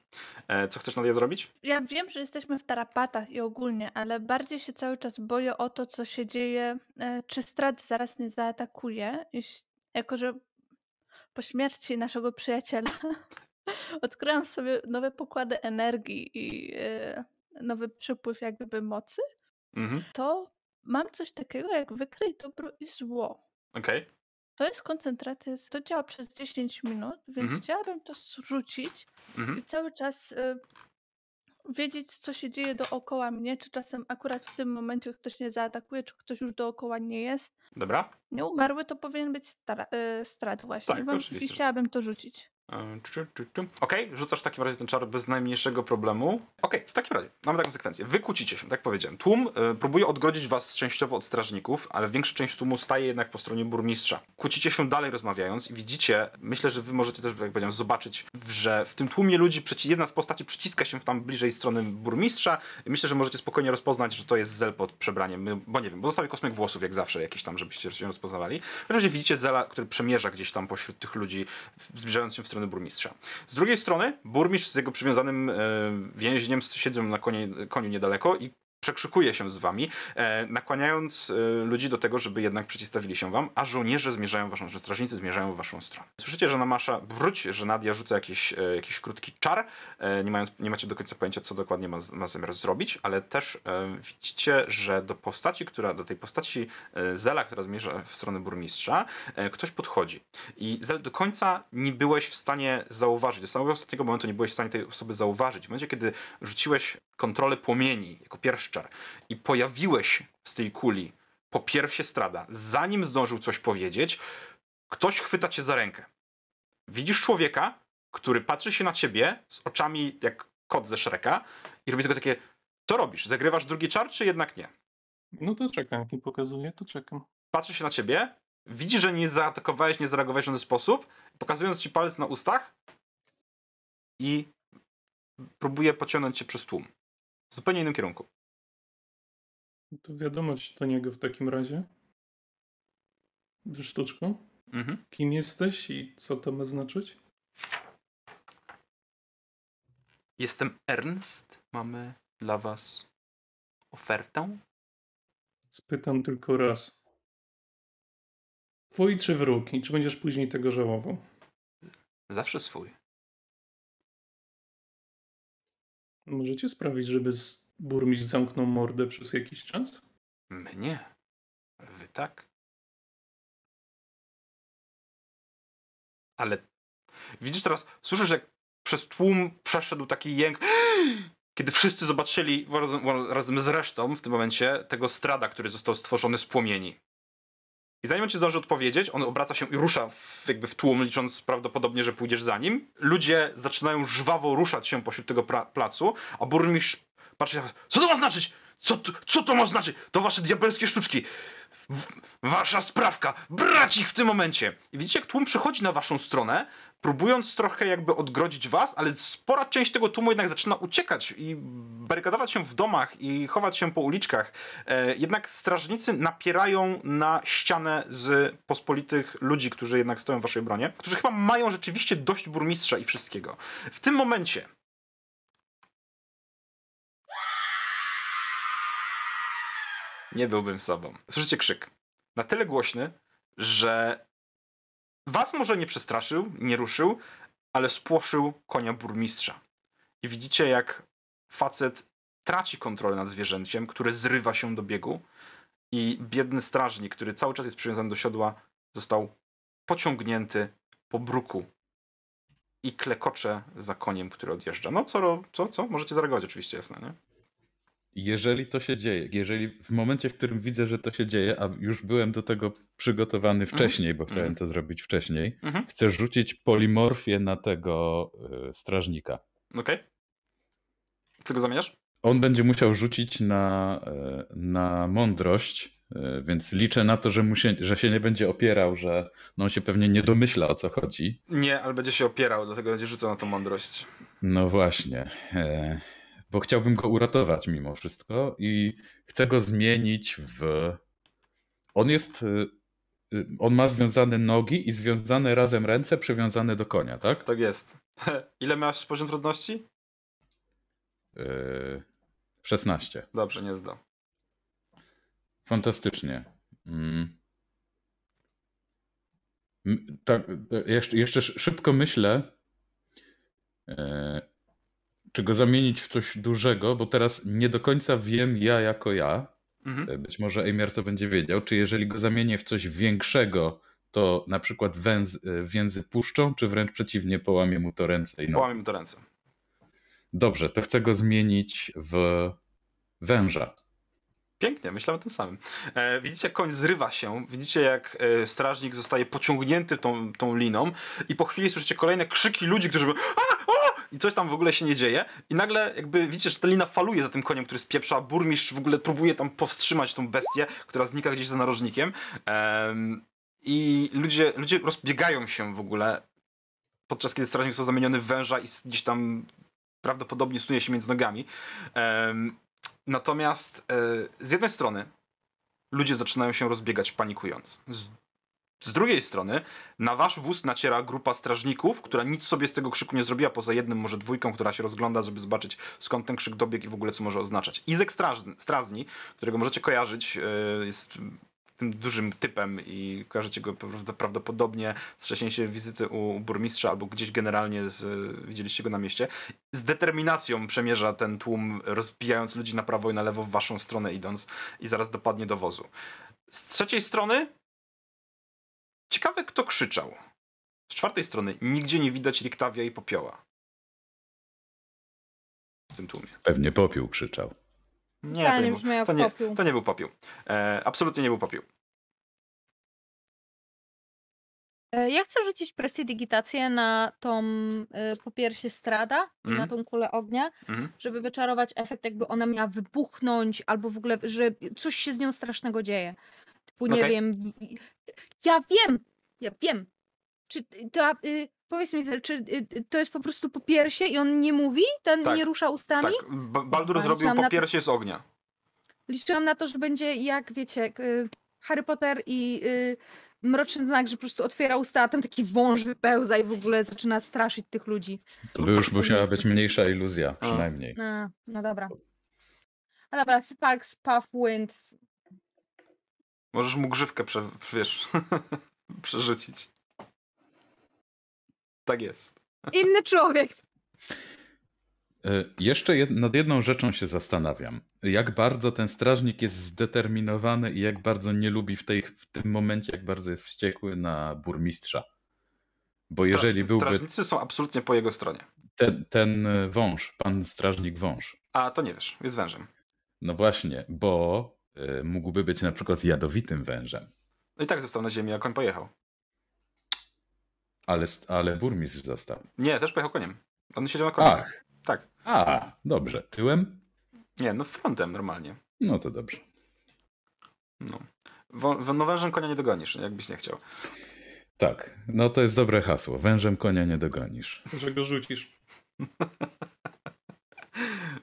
E, co chcesz Nadia zrobić? Ja wiem, że jesteśmy w tarapatach i ogólnie, ale bardziej się cały czas boję o to, co się dzieje, e, czy Strat zaraz nie zaatakuje, jako że po śmierci naszego przyjaciela odkryłam sobie nowe pokłady energii i e, nowy przypływ jak gdyby mocy, Mhm. to mam coś takiego jak wykryj dobro i zło. Okej. To jest koncentracja, to działa przez 10 minut, więc Mhm. chciałabym to zrzucić Mhm. i cały czas y, wiedzieć, co się dzieje dookoła mnie, czy czasem akurat w tym momencie ktoś nie zaatakuje, czy ktoś już dookoła nie jest. Dobra. Nieumarły to powinien być stara, y, strat właśnie. Tak, I chciałabym to rzucić. Okej, rzucasz w takim razie ten czar bez najmniejszego problemu. Okej, w takim razie mamy taką sekwencję. Wy kłócicie się, tak powiedziałem. Tłum e, próbuje odgrodzić was częściowo od strażników, ale większa część tłumu staje jednak po stronie burmistrza. Kłócicie się dalej rozmawiając i widzicie, myślę, że wy możecie też, jak powiedziałem, zobaczyć, że w tym tłumie ludzi jedna z postaci przyciska się w tam bliżej strony burmistrza myślę, że możecie spokojnie rozpoznać, że to jest Zel pod przebraniem, bo nie wiem, bo zostały kosmyk włosów jak zawsze jakiś tam, żebyście się rozpoznawali. W razie widzicie Zela, który przemierza gdzieś tam pośród tych ludzi, zbliżając się w stronę burmistrza. Z drugiej strony burmistrz z jego przywiązanym e, więźniem siedzą na konie, koniu niedaleko i przekrzykuje się z wami, e, nakłaniając e, ludzi do tego, żeby jednak przeciwstawili się wam, a żołnierze zmierzają w waszą, że strażnicy zmierzają w waszą stronę. Słyszycie, że Namasza wróć, że Nadia rzuca jakiś, e, jakiś krótki czar, nie, mając, nie macie do końca pojęcia, co dokładnie ma, ma zamiar zrobić, ale też widzicie, że do postaci, która, do tej postaci Zela, która zmierza w stronę burmistrza, ktoś podchodzi. I Zel, do końca nie byłeś w stanie zauważyć, do samego ostatniego momentu nie byłeś w stanie tej osoby zauważyć. W momencie, kiedy rzuciłeś kontrolę płomieni jako pierszczar i pojawiłeś z tej kuli po piersie strada, zanim zdążył coś powiedzieć, ktoś chwyta cię za rękę. Widzisz człowieka, który patrzy się na ciebie z oczami jak kot ze Shreka i robi tylko takie, co robisz? Zagrywasz drugi czar, czy jednak nie? No to czekam, jak mi pokazuje, to czekam. patrzy się na ciebie, widzi, że nie zaatakowałeś, nie zareagowałeś w żaden sposób, pokazując ci palec na ustach i próbuje pociągnąć cię przez tłum. W zupełnie innym kierunku. No To wiadomość do niego w takim razie. Sztuczką. Mhm. Kim jesteś i co to ma znaczyć? Jestem Ernst. Mamy dla was ofertę. Spytam tylko raz. Twój czy wróg? I czy będziesz później tego żałował? Zawsze swój. Możecie sprawić, żeby burmistrz zamknął mordę przez jakiś czas? Mnie. Wy tak. Ale widzisz teraz, słyszysz, jak przez tłum przeszedł taki jęk, kiedy wszyscy zobaczyli razem, razem z resztą w tym momencie tego strada, który został stworzony z płomieni. I zanim on ci zdąży odpowiedzieć, on obraca się i rusza w, jakby w tłum, licząc prawdopodobnie, że pójdziesz za nim. Ludzie zaczynają żwawo ruszać się pośród tego placu, a burmistrz patrzy na. Co to ma znaczyć? Co to, co to ma znaczyć? To wasze diabelskie sztuczki. w, wasza sprawka, brać ich w tym momencie. I widzicie, jak tłum przychodzi na waszą stronę, próbując trochę jakby odgrodzić was, ale spora część tego tłumu jednak zaczyna uciekać i barykadować się w domach i chować się po uliczkach. E, jednak strażnicy napierają na ścianę z pospolitych ludzi, którzy jednak stoją w waszej bronie, którzy chyba mają rzeczywiście dość burmistrza i wszystkiego. W tym momencie nie byłbym sobą. Słyszycie krzyk. Na tyle głośny, że was może nie przestraszył, nie ruszył, ale spłoszył konia burmistrza. I widzicie, jak facet traci kontrolę nad zwierzęciem, które zrywa się do biegu i biedny strażnik, który cały czas jest przywiązany do siodła, został pociągnięty po bruku i klekocze za koniem, który odjeżdża. No co, co, co? Możecie zareagować oczywiście, jasne, nie? Jeżeli to się dzieje, jeżeli w momencie, w którym widzę, że to się dzieje, a już byłem do tego przygotowany wcześniej, bo chciałem Mhm. to zrobić wcześniej, Mhm. chcę rzucić polimorfię na tego y, strażnika. Okej. Co go zamieniasz? On będzie musiał rzucić na, y, na mądrość, y, więc liczę na to, że, mu się, że się nie będzie opierał, że no on się pewnie nie domyśla o co chodzi. Nie, ale będzie się opierał, dlatego będzie rzucał na tą mądrość. No właśnie, e, bo chciałbym go uratować mimo wszystko i chcę go zmienić w. On jest. y, y, On ma związane nogi i związane razem ręce przywiązane do konia, tak? Tak jest. Ile miałeś poziom trudności? Y, 16. Dobrze, nie zdał. Fantastycznie. Mm. Tak, jeszcze, jeszcze sz- szybko myślę, czy go zamienić w coś dużego, bo teraz nie do końca wiem ja jako ja. Mhm. E, Być może Eimer to będzie wiedział, czy jeżeli go zamienię w coś większego, to na przykład węz, e, więzy puszczą, czy wręcz przeciwnie, połamie mu to ręce i nogi. Połamie mu to ręce. Dobrze, to chcę go zmienić w węża. Pięknie, myślałem o tym samym. E, widzicie, jak koń zrywa się, widzicie, jak e, strażnik zostaje pociągnięty tą, tą liną i po chwili słyszycie kolejne krzyki ludzi, którzy mówią! I coś tam w ogóle się nie dzieje i nagle jakby widzicie, że ta lina faluje za tym koniem, który spieprza, burmistrz w ogóle próbuje tam powstrzymać tą bestię, która znika gdzieś za narożnikiem Em, i ludzie, ludzie rozbiegają się w ogóle podczas kiedy strażnik został zamieniony w węża i gdzieś tam prawdopodobnie snuje się między nogami. Em, Natomiast e, z jednej strony ludzie zaczynają się rozbiegać panikując. Z, z drugiej strony na wasz wóz naciera grupa strażników, która nic sobie z tego krzyku nie zrobiła, poza jednym, może dwójką, która się rozgląda, żeby zobaczyć skąd ten krzyk dobiegł i w ogóle co może oznaczać. Izek Strażny, Strażni, którego możecie kojarzyć, e, jest tym dużym typem i kojarzycie go prawd- prawdopodobnie z wcześniejszej wizyty u burmistrza albo gdzieś generalnie z, widzieliście go na mieście z determinacją przemierza ten tłum, rozbijając ludzi na prawo i na lewo w waszą stronę idąc i zaraz dopadnie do wozu. Z trzeciej strony ciekawe kto krzyczał. Z czwartej strony nigdzie nie widać Riktawia i Popioła. W tym tłumie. Pewnie popiół krzyczał. Nie, to nie był, to, nie, popiół. to nie był popiół. E, absolutnie nie był popiół. E, Ja chcę rzucić prestidigitację na tą y, po piersi strada i na Mhm. tą kulę ognia, Mhm. żeby wyczarować efekt, jakby ona miała wybuchnąć, albo w ogóle, że coś się z nią strasznego dzieje. Typu, nie Okej. wiem. Ja wiem! Ja wiem! Czy to, y, powiedz mi, czy y, to jest po prostu po piersie i on nie mówi? Ten Tak, nie rusza ustami? Tak, Ba- Baldur zrobił po to- piersie z ognia. Liczyłam na to, że będzie jak, wiecie, y, Harry Potter i y, Mroczny Znak, że po prostu otwiera usta, a tam taki wąż wypełza i w ogóle zaczyna straszyć tych ludzi. To by już musiała być mniejsza iluzja, A. przynajmniej. No, no dobra. A dobra, Sparks, Puff, Wind. Możesz mu grzywkę prze, wiesz, przerzucić. Tak jest. Inny człowiek. E, Jeszcze jed nad jedną rzeczą się zastanawiam. Jak bardzo ten strażnik jest zdeterminowany i jak bardzo nie lubi w, tej, w tym momencie, jak bardzo jest wściekły na burmistrza. Bo Stra- jeżeli byłby Strażnicy są absolutnie po jego stronie. ten, ten e, wąż, pan strażnik wąż, A to nie wiesz, jest wężem. no właśnie, bo mógłby być na przykład jadowitym wężem, No i tak został na ziemi, a koń pojechał. ale, ale burmistrz został. Nie, też pojechał koniem. On siedział na koniu. Ach, Tak. a, dobrze. Tyłem? Nie, no frontem normalnie. No to dobrze. No. wo- no wężem konia nie dogonisz, jakbyś nie chciał. Tak, no to jest dobre hasło. Wężem konia nie dogonisz. Że go rzucisz.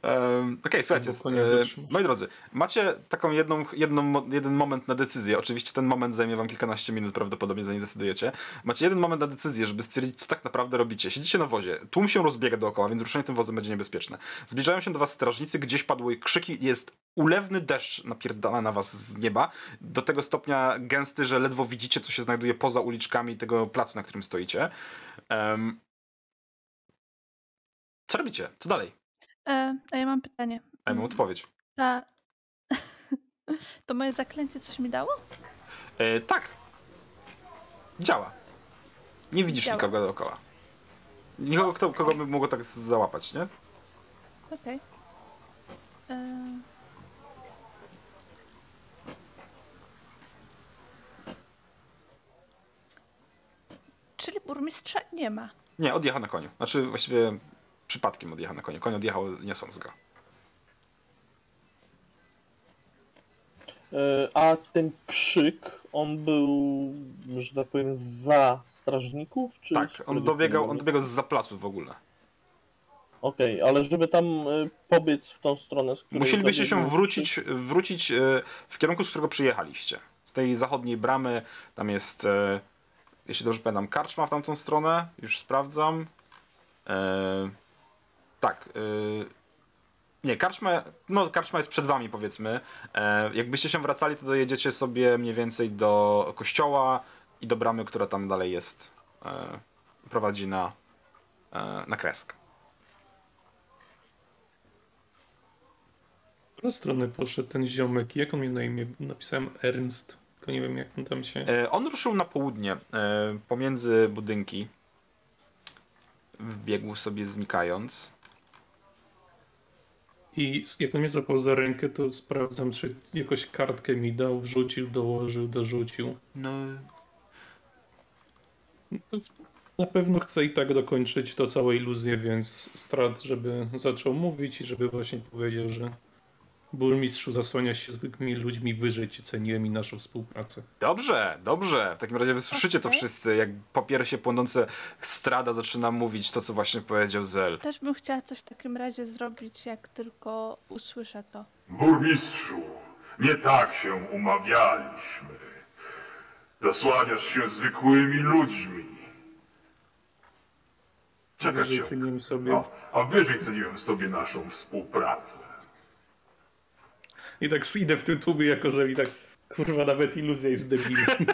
Um, Okej, słuchajcie, Albo konia e, moi drodzy, macie taką jedną, jedną, jeden moment na decyzję. Oczywiście ten moment zajmie wam kilkanaście minut prawdopodobnie, zanim zdecydujecie. Macie jeden moment na decyzję, żeby stwierdzić, co tak naprawdę robicie. Siedzicie na wozie, tłum się rozbiega dookoła, więc ruszenie tym wozem będzie niebezpieczne. Zbliżają się do was strażnicy, gdzieś padły krzyki, jest ulewny deszcz napierdala na was z nieba, do tego stopnia gęsty, że ledwo widzicie, co się znajduje poza uliczkami tego placu, na którym stoicie. Em, co robicie? Co dalej? E, a ja mam pytanie. Ja mam Mm, odpowiedź. Ta... to moje zaklęcie coś mi dało? E, tak. Działa. Nie widzisz Działa. nikogo dookoła. Nikogo, kto, kogo by mogło tak załapać, nie? Okej. E, Czyli burmistrza nie ma. Nie, odjechał na koniu. Znaczy właściwie przypadkiem odjechał na koniu. Koń odjechał niosąc go. E, A ten krzyk, on był, że tak powiem, za strażników? Czy Tak, on dobiegał, on dobiegał z placu w ogóle. Okej, ale żeby tam e, pobiec w tą stronę, z której Musielibyście się wrócić, wrócić e, w kierunku, z którego przyjechaliście. Z tej zachodniej bramy, tam jest, jeśli dobrze pamiętam, karczma w tamtą stronę. Już sprawdzam. Tak. E, nie, karczma, no karczma jest przed wami powiedzmy. E, jakbyście się wracali, to dojedziecie sobie mniej więcej do kościoła i do bramy, która tam dalej jest. E, prowadzi na, e, na kreskę. W którą stronę poszedł ten ziomek? Jak on miał na imię? Napisałem Ernst. Tylko nie wiem, jak on tam się... E, On ruszył na południe, e, pomiędzy budynki. Wbiegł sobie znikając. I jak on mnie zapał za rękę, to sprawdzam, czy jakoś kartkę mi dał, wrzucił, dołożył, dorzucił. No, No to na pewno chcę i tak dokończyć to całe iluzje, więc strat, żeby zaczął mówić i żeby właśnie powiedział, że burmistrzu zasłania się zwykłymi ludźmi wyżej ci ceniłem i naszą współpracę. dobrze, dobrze. W takim razie wysłyszycie to Okej. wszyscy, jak po się płonące strada zaczyna mówić to, co właśnie powiedział Zel. Też bym chciała coś w takim razie zrobić, jak tylko usłyszę to. Burmistrzu, nie tak się umawialiśmy. Zasłaniasz się zwykłymi ludźmi. Czekać Wyżej się. ceniłem sobie. No, a wyżej ceniłem sobie naszą współpracę. I tak idę w tym tubie jako że tak kurwa nawet iluzja jest debilem.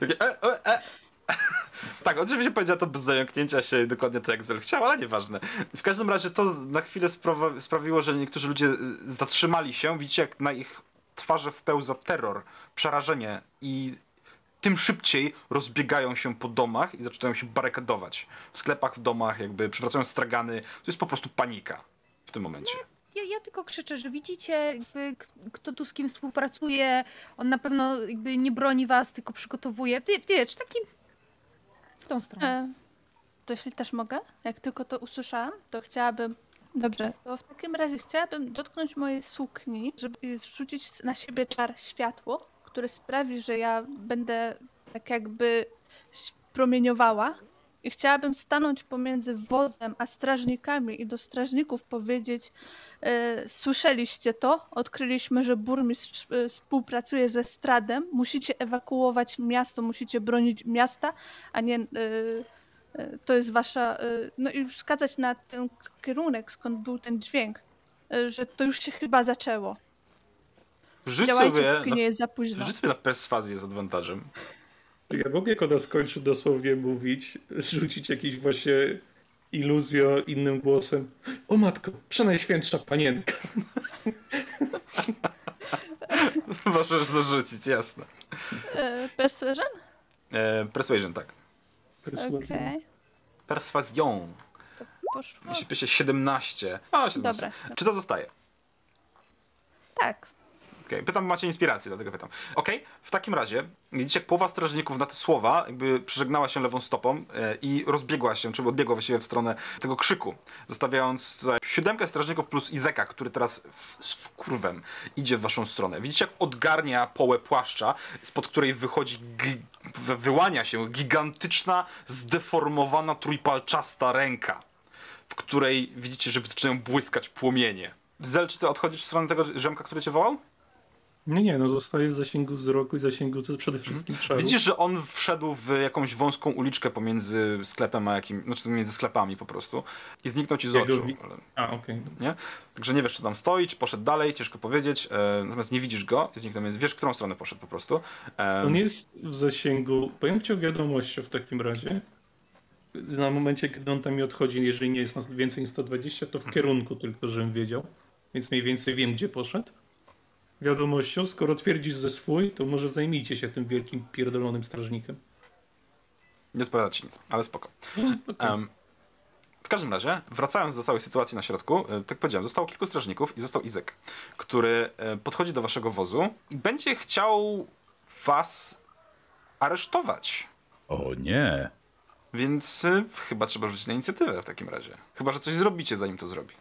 Takie, e, e, e. Tak, oczywiście powiedział to bez zająknięcia się dokładnie tak jak Zel chciał, ale nieważne. W każdym razie to na chwilę sprawiło, że niektórzy ludzie y, zatrzymali się. Widzicie, jak na ich twarze wpełza terror, przerażenie i tym szybciej rozbiegają się po domach i zaczynają się barykadować. W sklepach, w domach, jakby przywracają stragany. To jest po prostu panika w tym momencie. Ja, ja tylko krzyczę, że widzicie, jakby, kto tu z kim współpracuje. On na pewno jakby nie broni was, tylko przygotowuje. Ty, wiesz, taki w tą stronę. E, to jeśli też mogę, jak tylko to usłyszałam, to chciałabym. Dobrze, to w takim razie chciałabym dotknąć mojej sukni, żeby zrzucić na siebie czar światło, który sprawi, że ja będę tak jakby promieniowała. I chciałabym stanąć pomiędzy wozem a strażnikami i do strażników powiedzieć: e, Słyszeliście to? Odkryliśmy, że burmistrz e, współpracuje ze Stradem. Musicie ewakuować miasto, musicie bronić miasta, a nie. e, e, to jest wasza. e, No i wskazać na ten kierunek, skąd był ten dźwięk, że to już się chyba zaczęło. Rzuć Działajcie, sobie, na, nie jest za późno. rzuć sobie na perswazję z adwantażem. Ja mogę, jak ona skończy dosłownie mówić, rzucić jakiś właśnie iluzjo innym głosem. O matko, przenajświętsza panienka. Możesz dorzucić, jasne. E, Persuasion? E, persuasion, tak. Perswazja. Okej. Perswazją. To poszło. Jeśli pisze 17. A, 17. Dobra. Czy to zostaje? Tak. Okej, pytam, macie inspirację, dlatego pytam. Okej, w takim razie widzicie, jak połowa strażników na te słowa jakby przeżegnała się lewą stopą e, i rozbiegła się, czy odbiegła właściwie w stronę tego krzyku, zostawiając tutaj siódemkę strażników plus Izeka, który teraz w, z wkurwem idzie w waszą stronę. Widzicie, jak odgarnia połę płaszcza, spod której wychodzi, wyłania się gigantyczna, zdeformowana, trójpalczasta ręka, w której widzicie, że zaczynają błyskać płomienie. Zel, czy ty odchodzisz w stronę tego ziomka, który cię wołał? Nie, nie, no zostaje w zasięgu wzroku i zasięgu co przede wszystkim czarów. Widzisz, że on wszedł w jakąś wąską uliczkę pomiędzy sklepem a jakim, znaczy między sklepami po prostu i zniknął ci z Jego oczu. wi- Ale, A, okej. nie? Także nie wiesz, czy tam stoi, czy poszedł dalej, ciężko powiedzieć. E, natomiast nie widzisz go, zniknął, więc wiesz, w którą stronę poszedł po prostu. E, On jest w zasięgu. Powiem ci o wiadomości w takim razie. Na momencie, kiedy on tam mi odchodzi, jeżeli nie jest nas więcej niż 120, to w kierunku tylko, żebym wiedział. Więc mniej więcej wiem, gdzie poszedł. Wiadomością, skoro twierdzisz, że swój, to może zajmijcie się tym wielkim pierdolonym strażnikiem. Nie odpowiada ci nic, ale spoko. No, okej. Em, w każdym razie, wracając do całej sytuacji na środku, e, tak powiedziałem, zostało kilku strażników i został Izek, który e, podchodzi do waszego wozu i będzie chciał was aresztować. O nie. Więc y, chyba trzeba rzucić na inicjatywę w takim razie. Chyba, że coś zrobicie, zanim to zrobi.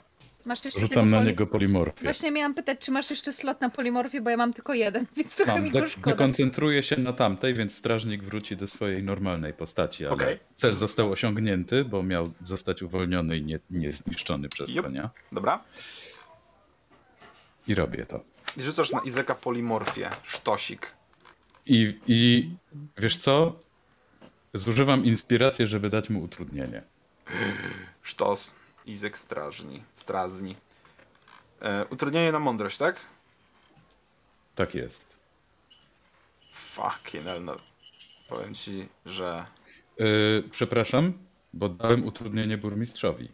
Masz jeszcze Rzucam na poli- niego polimorfię. Właśnie miałam pytać, czy masz jeszcze slot na polimorfię, bo ja mam tylko jeden, więc trochę Mam, mi go szkoda. dekoncentruję się na tamtej, więc strażnik wróci do swojej normalnej postaci, ale Okej. cel został osiągnięty, bo miał zostać uwolniony i nie, nie zniszczony przez Jup. konia. Dobra? I robię to. I rzucasz na Izeka polimorfię, sztosik. I, I wiesz co? Zużywam inspirację, żeby dać mu utrudnienie. Sztos. Izek strażni. Strazni. E, utrudnienie na mądrość, tak? Tak jest. Fucking hell, no. Powiem ci, że... Yy, przepraszam, bo dałem utrudnienie burmistrzowi.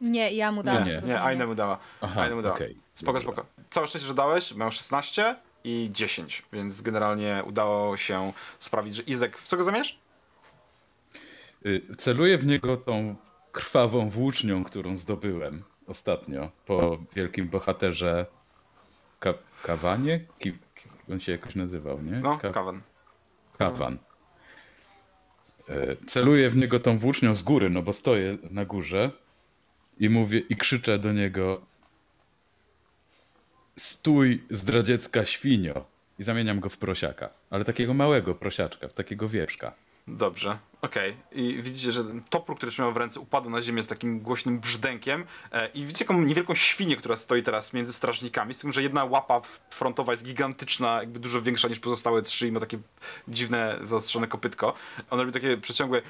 Nie, ja mu dałam. nie. Nie. Aina mu dała. Aha, Aina mu dała. okej. Spoko, Dobra. spoko. Całe szczęście, że dałeś. Miał 16 i 10, więc generalnie udało się sprawić, że Izek... W co go zamiesz? Y, Celuję w niego tą krwawą włócznią, którą zdobyłem ostatnio po wielkim bohaterze Ka Kawanie? Ki on się jakoś nazywał, nie? No, Ka Kawan. Kawan. Y, Celuję w niego tą włócznią z góry, no bo stoję na górze i mówię i krzyczę do niego Stój, zdradziecka świnio! I zamieniam go w prosiaka. Ale takiego małego prosiaczka, w takiego wieszka. Dobrze, okej. I widzicie, że ten topór, który trzymał w ręce, upadł na ziemię z takim głośnym brzdękiem. E, I widzicie taką niewielką świnię, która stoi teraz między strażnikami, z tym, że jedna łapa frontowa jest gigantyczna, jakby dużo większa niż pozostałe trzy i ma takie dziwne, zaostrzone kopytko. Ona robi takie przeciągłe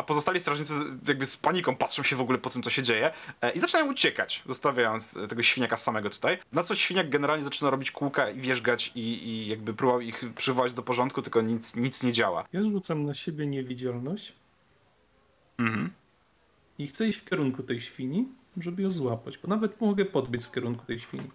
a pozostali strażnicy jakby z paniką patrzą się w ogóle po tym, co się dzieje e, i zaczynają uciekać, zostawiając e, tego świniaka samego tutaj. Na co świniak generalnie zaczyna robić kółka i wierzgać i, i jakby próbował ich przywołać do porządku, tylko nic, nic nie działa. Ja rzucam na siebie niewidzialność Mhm. i chcę iść w kierunku tej świni, żeby ją złapać. Bo nawet mogę podbiec w kierunku tej świni.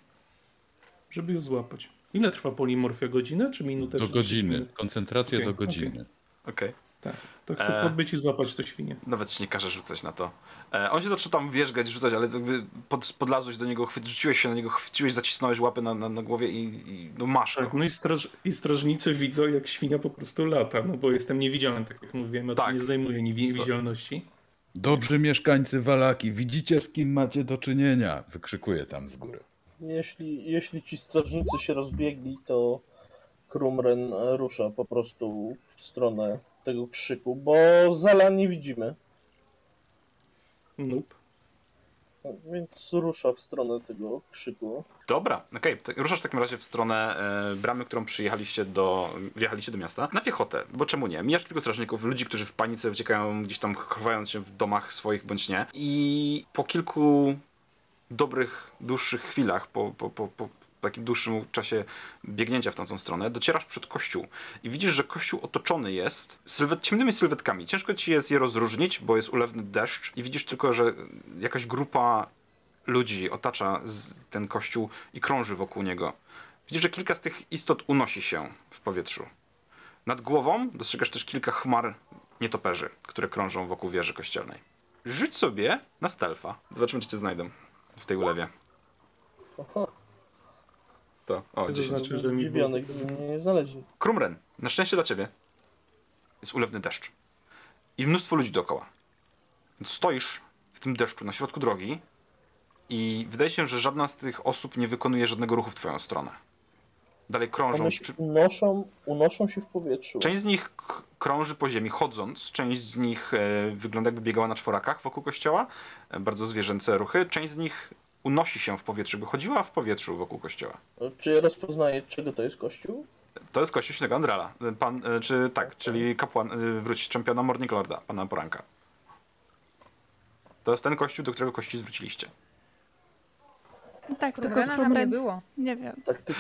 Żeby ją złapać. Ile trwa polimorfia? Godzinę czy minutę? Do czy 10 godziny. Koncentracja Okej, do godziny. Okej. Tak. To chcę E. podbyć i złapać tę świnię. Nawet ci nie każe rzucać na to. E, on się zaczął tam wierzgać, rzucać, ale jakby pod, podlazłeś do niego, chwyt, rzuciłeś się na niego, chwyciłeś, zacisnąłeś łapy na, na, na głowie i, i no masz Tak, go. no i, straż, i strażnicy widzą, jak świnia po prostu lata, no bo jestem niewidzialny, tak jak mówiłem, a Tak. to nie zdejmuje niewidzialności. Dobrzy mieszkańcy Walaki, widzicie z kim macie do czynienia? Wykrzykuje tam z góry. Jeśli, jeśli ci strażnicy się rozbiegli, to Krumren rusza po prostu w stronę tego krzyku, bo Zala nie widzimy, Nope. więc rusza w stronę tego krzyku. Dobra, okej, to ruszasz w takim razie w stronę e, bramy, którą przyjechaliście do, wjechaliście do miasta. Na piechotę, bo czemu nie? Mijasz kilku strażników, ludzi, którzy w panice uciekają gdzieś tam, chowając się w domach swoich bądź nie. I po kilku dobrych, dłuższych chwilach, po, po, po, po takim dłuższym czasie biegnięcia w tamtą stronę, docierasz przed kościół i widzisz, że kościół otoczony jest sylwet, ciemnymi sylwetkami. Ciężko ci jest je rozróżnić, bo jest ulewny deszcz i widzisz tylko, że jakaś grupa ludzi otacza ten kościół i krąży wokół niego. Widzisz, że kilka z tych istot unosi się w powietrzu. Nad głową dostrzegasz też kilka chmar nietoperzy, które krążą wokół wieży kościelnej. Rzuć sobie na stealtha. Zobaczymy, czy cię znajdą w tej ulewie. Aha. To, o, To 10. znaczy, że mi zdziwiony, gdyby mnie nie znaleźli. Krumren, na szczęście dla ciebie jest ulewny deszcz. I mnóstwo ludzi dookoła. Więc stoisz w tym deszczu na środku drogi i wydaje się, że żadna z tych osób nie wykonuje żadnego ruchu w twoją stronę. Dalej krążą. One się Czy, unoszą, unoszą się w powietrzu. część z nich krąży po ziemi chodząc, część z nich e, wygląda jakby biegała na czworakach wokół kościoła. E, bardzo zwierzęce ruchy. Część z nich unosi się w powietrzu, by chodziła w powietrzu wokół kościoła. Czy ja rozpoznaję, czego to jest kościół? To jest kościół świętego Andrala. Pan, e, czy tak, czyli kapłan, e, wróć, czempiona Morning Lorda, pana Poranka. To jest ten kościół, do którego kości zwróciliście. Tak, tylko Krumrena tam nie było. nie wiem.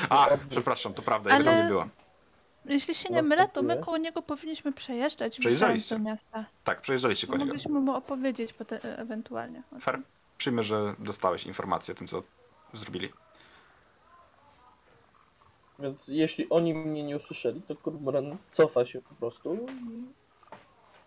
Ach, odwrót. przepraszam, to prawda, jego tam Ale- nie było. Jeśli się nie mylę, to my koło niego powinniśmy przejeżdżać, Przejeżdżaliście. do miasta. Tak, przejeżdżaliście koło niego. Mogliśmy mu opowiedzieć potem, e, ewentualnie. Fair. Przyjmę, że dostałeś informację o tym, co zrobili. Więc jeśli oni mnie nie usłyszeli, to Kurmoran cofa się po prostu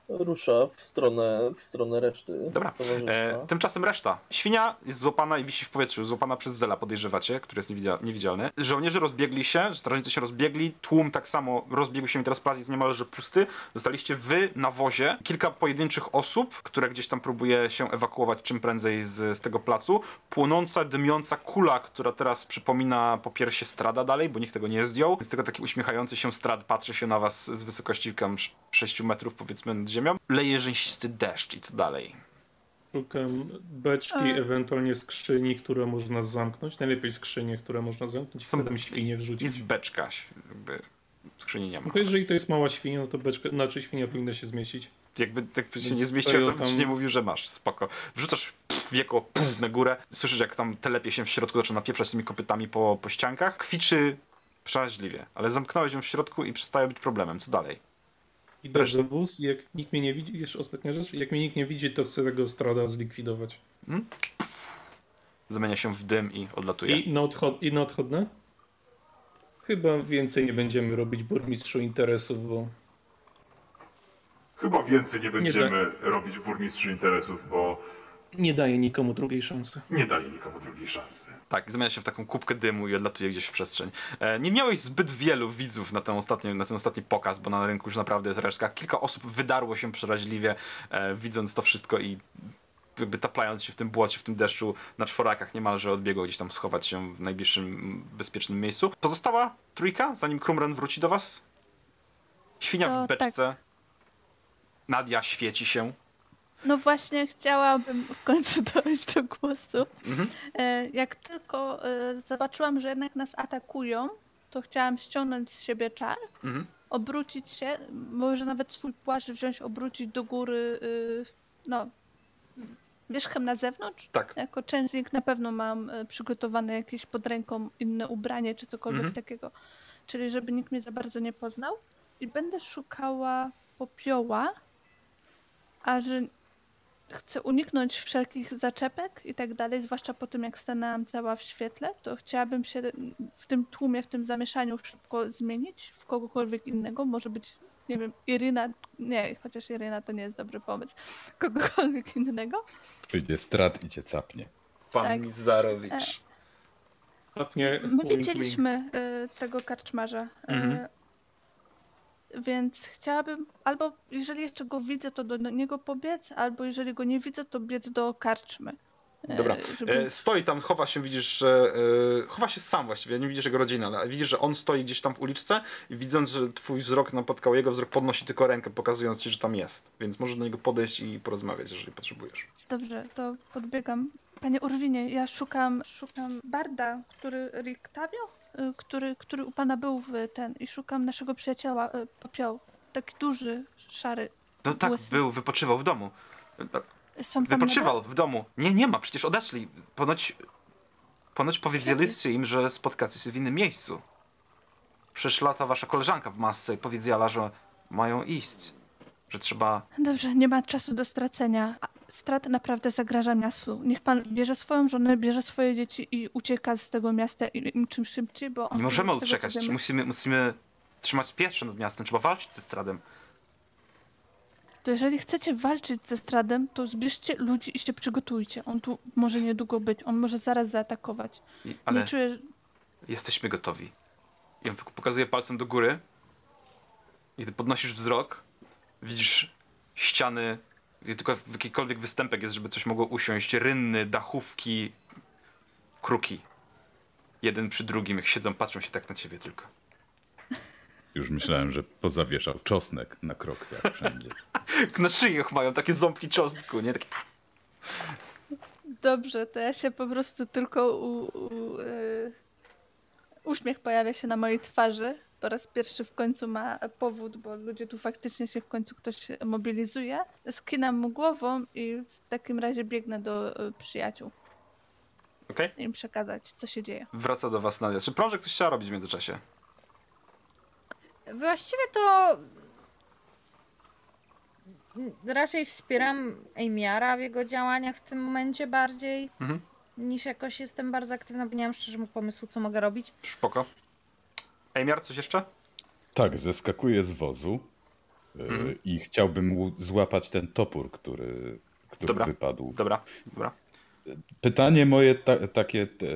rusza w stronę, w stronę reszty Dobra. E, tymczasem reszta. Świnia jest złapana i wisi w powietrzu, złapana przez Zela, podejrzewacie, który jest niewidzia- niewidzialny. Żołnierze rozbiegli się, strażnicy się rozbiegli, tłum tak samo rozbiegł się i teraz plac jest niemalże pusty. Zostaliście wy na wozie, kilka pojedynczych osób, które gdzieś tam próbuje się ewakuować czym prędzej z, z tego placu. Płonąca, dymiąca kula, która teraz przypomina po piersie strada dalej, bo nikt tego nie zdjął. Więc tego taki uśmiechający się strad patrzy się na was z wysokości 6 metrów powiedzmy nad ziemią. Leje rzęsisty deszcz i co dalej? Szukam beczki, E. ewentualnie skrzyni, które można zamknąć. Najlepiej skrzynie, które można zamknąć. Są- tam świnie wrzucić. Jest beczka, jakby skrzyni nie ma. No to jeżeli to jest mała świnia, no to beczka, znaczy świnia powinna się zmieścić. Jakby, jakby się Więc nie zmieściło, to bym tam- nie mówił, że masz, spoko. Wrzucasz wieko na górę, słyszysz jak tam telepie się w środku, zaczyna pieprzać tymi kopytami po, po ściankach, kwiczy przeraźliwie, ale zamknąłeś ją w środku i przestaje być problemem. Co dalej? Idę za wóz i jak nikt mnie nie widzi, jeszcze ostatnia rzecz, jak mnie nikt nie widzi, to chcę tego strada zlikwidować. Zamienia się w dym i odlatuje. I na, odchod I na odchodne? Chyba więcej nie będziemy robić burmistrzu interesów, bo Chyba więcej nie będziemy tak. robić burmistrzu interesów, bo nie daje nikomu drugiej szansy. nie dali nikomu drugiej szansy. Tak, zamienia się w taką kubkę dymu i odlatuje gdzieś w przestrzeń. E, nie miałeś zbyt wielu widzów na ten, ostatni, na ten ostatni pokaz, bo na rynku już naprawdę jest resztka. Kilka osób wydarło się przeraźliwie, e, widząc to wszystko i jakby taplając się w tym błocie, w tym deszczu, na czworakach niemalże odbiegło gdzieś tam schować się w najbliższym bezpiecznym miejscu. Pozostała trójka, zanim Krumren wróci do was? Świnia To w beczce. Nadia świeci się. No właśnie chciałabym w końcu dojść do głosu. Mhm. E, Jak tylko e, zobaczyłam, że jednak nas atakują, to chciałam ściągnąć z siebie czar, Mhm. obrócić się, może nawet swój płaszcz wziąć, obrócić do góry, y, no, wierzchem na zewnątrz. Tak. Jako częźnik na pewno mam e, przygotowane jakieś pod ręką inne ubranie czy cokolwiek Mhm. takiego. Czyli żeby nikt mnie za bardzo nie poznał. I będę szukała popioła, a że chcę uniknąć wszelkich zaczepek i tak dalej, zwłaszcza po tym jak stanęłam cała w świetle, to chciałabym się w tym tłumie, w tym zamieszaniu szybko zmienić w kogokolwiek innego. Może być, nie wiem, Iryna, nie, chociaż Iryna to nie jest dobry pomysł. Kogokolwiek innego. Przyjdzie strat i cię capnie. Pan Tak. Mizarowicz. Tapnie, My wink, wink. widzieliśmy y, tego karczmarza. y, Mhm. Więc chciałabym, albo jeżeli jeszcze go widzę, to do niego pobiec, albo jeżeli go nie widzę, to biec do karczmy. y, Dobra. Żeby... E, stoi tam, chowa się, widzisz, że. E, chowa się sam właściwie, nie widzisz jego rodziny, ale widzisz, że on stoi gdzieś tam w uliczce i widząc, że twój wzrok napotkał jego wzrok, podnosi tylko rękę, pokazując ci, że tam jest. Więc możesz do niego podejść i porozmawiać, jeżeli potrzebujesz. Dobrze, to podbiegam. Panie Urwinie, ja szukam, szukam Barda, który Riktavio, który, który u pana był w ten i szukam naszego przyjaciela y, Popioł. Taki duży, szary. No tak, Łysy. był, wypoczywał w domu. Są tam Wypoczywał w domu. Nie, nie ma, przecież odeszli. Ponoć. Ponoć powiedzieliście im, że spotkacie się w innym miejscu. Przeszła ta wasza koleżanka w masce i powiedziała, że mają iść. Że trzeba. Dobrze, nie ma czasu do stracenia. A Strat naprawdę zagraża miastu. Niech pan bierze swoją żonę, bierze swoje dzieci i ucieka z tego miasta i- im czym szybciej, bo... Nie możemy z tego, Musimy, musimy trzymać pieczę nad miastem. Trzeba walczyć ze stradem. To jeżeli chcecie walczyć ze Stradem, to zbierzcie ludzi i się przygotujcie. On tu może niedługo być, on może zaraz zaatakować. I, ale Nie czuję... Jesteśmy gotowi. I on pokazuje palcem do góry. I gdy podnosisz wzrok, widzisz ściany, gdzie tylko jakikolwiek występek jest, żeby coś mogło usiąść, rynny, dachówki, kruki. Jeden przy drugim, jak siedzą, patrzą się tak na ciebie tylko. Już myślałem, że pozawieszał czosnek na krokwiach wszędzie. Na szyjach mają takie ząbki czosnku, nie? Takie... Dobrze, to ja się po prostu tylko u, u, y, uśmiech pojawia się na mojej twarzy. Po raz pierwszy w końcu ma powód, bo ludzie tu faktycznie się w końcu ktoś mobilizuje. Skinam mu głową i w takim razie biegnę do y, przyjaciół. Okej? i Im przekazać, co się dzieje. Wraca do was Nadia. Czy prążek coś chciała robić w międzyczasie? Właściwie to raczej wspieram Amiara w jego działaniach w tym momencie bardziej Mhm. niż jakoś jestem bardzo aktywna, bo nie mam szczerze pomysłu, co mogę robić. Spoko. Ejmiar, coś jeszcze? Tak, zeskakuję z wozu y, Mhm. i chciałbym złapać ten topór, który, który Dobra. wypadł. Dobra, dobra. Pytanie moje ta, takie te,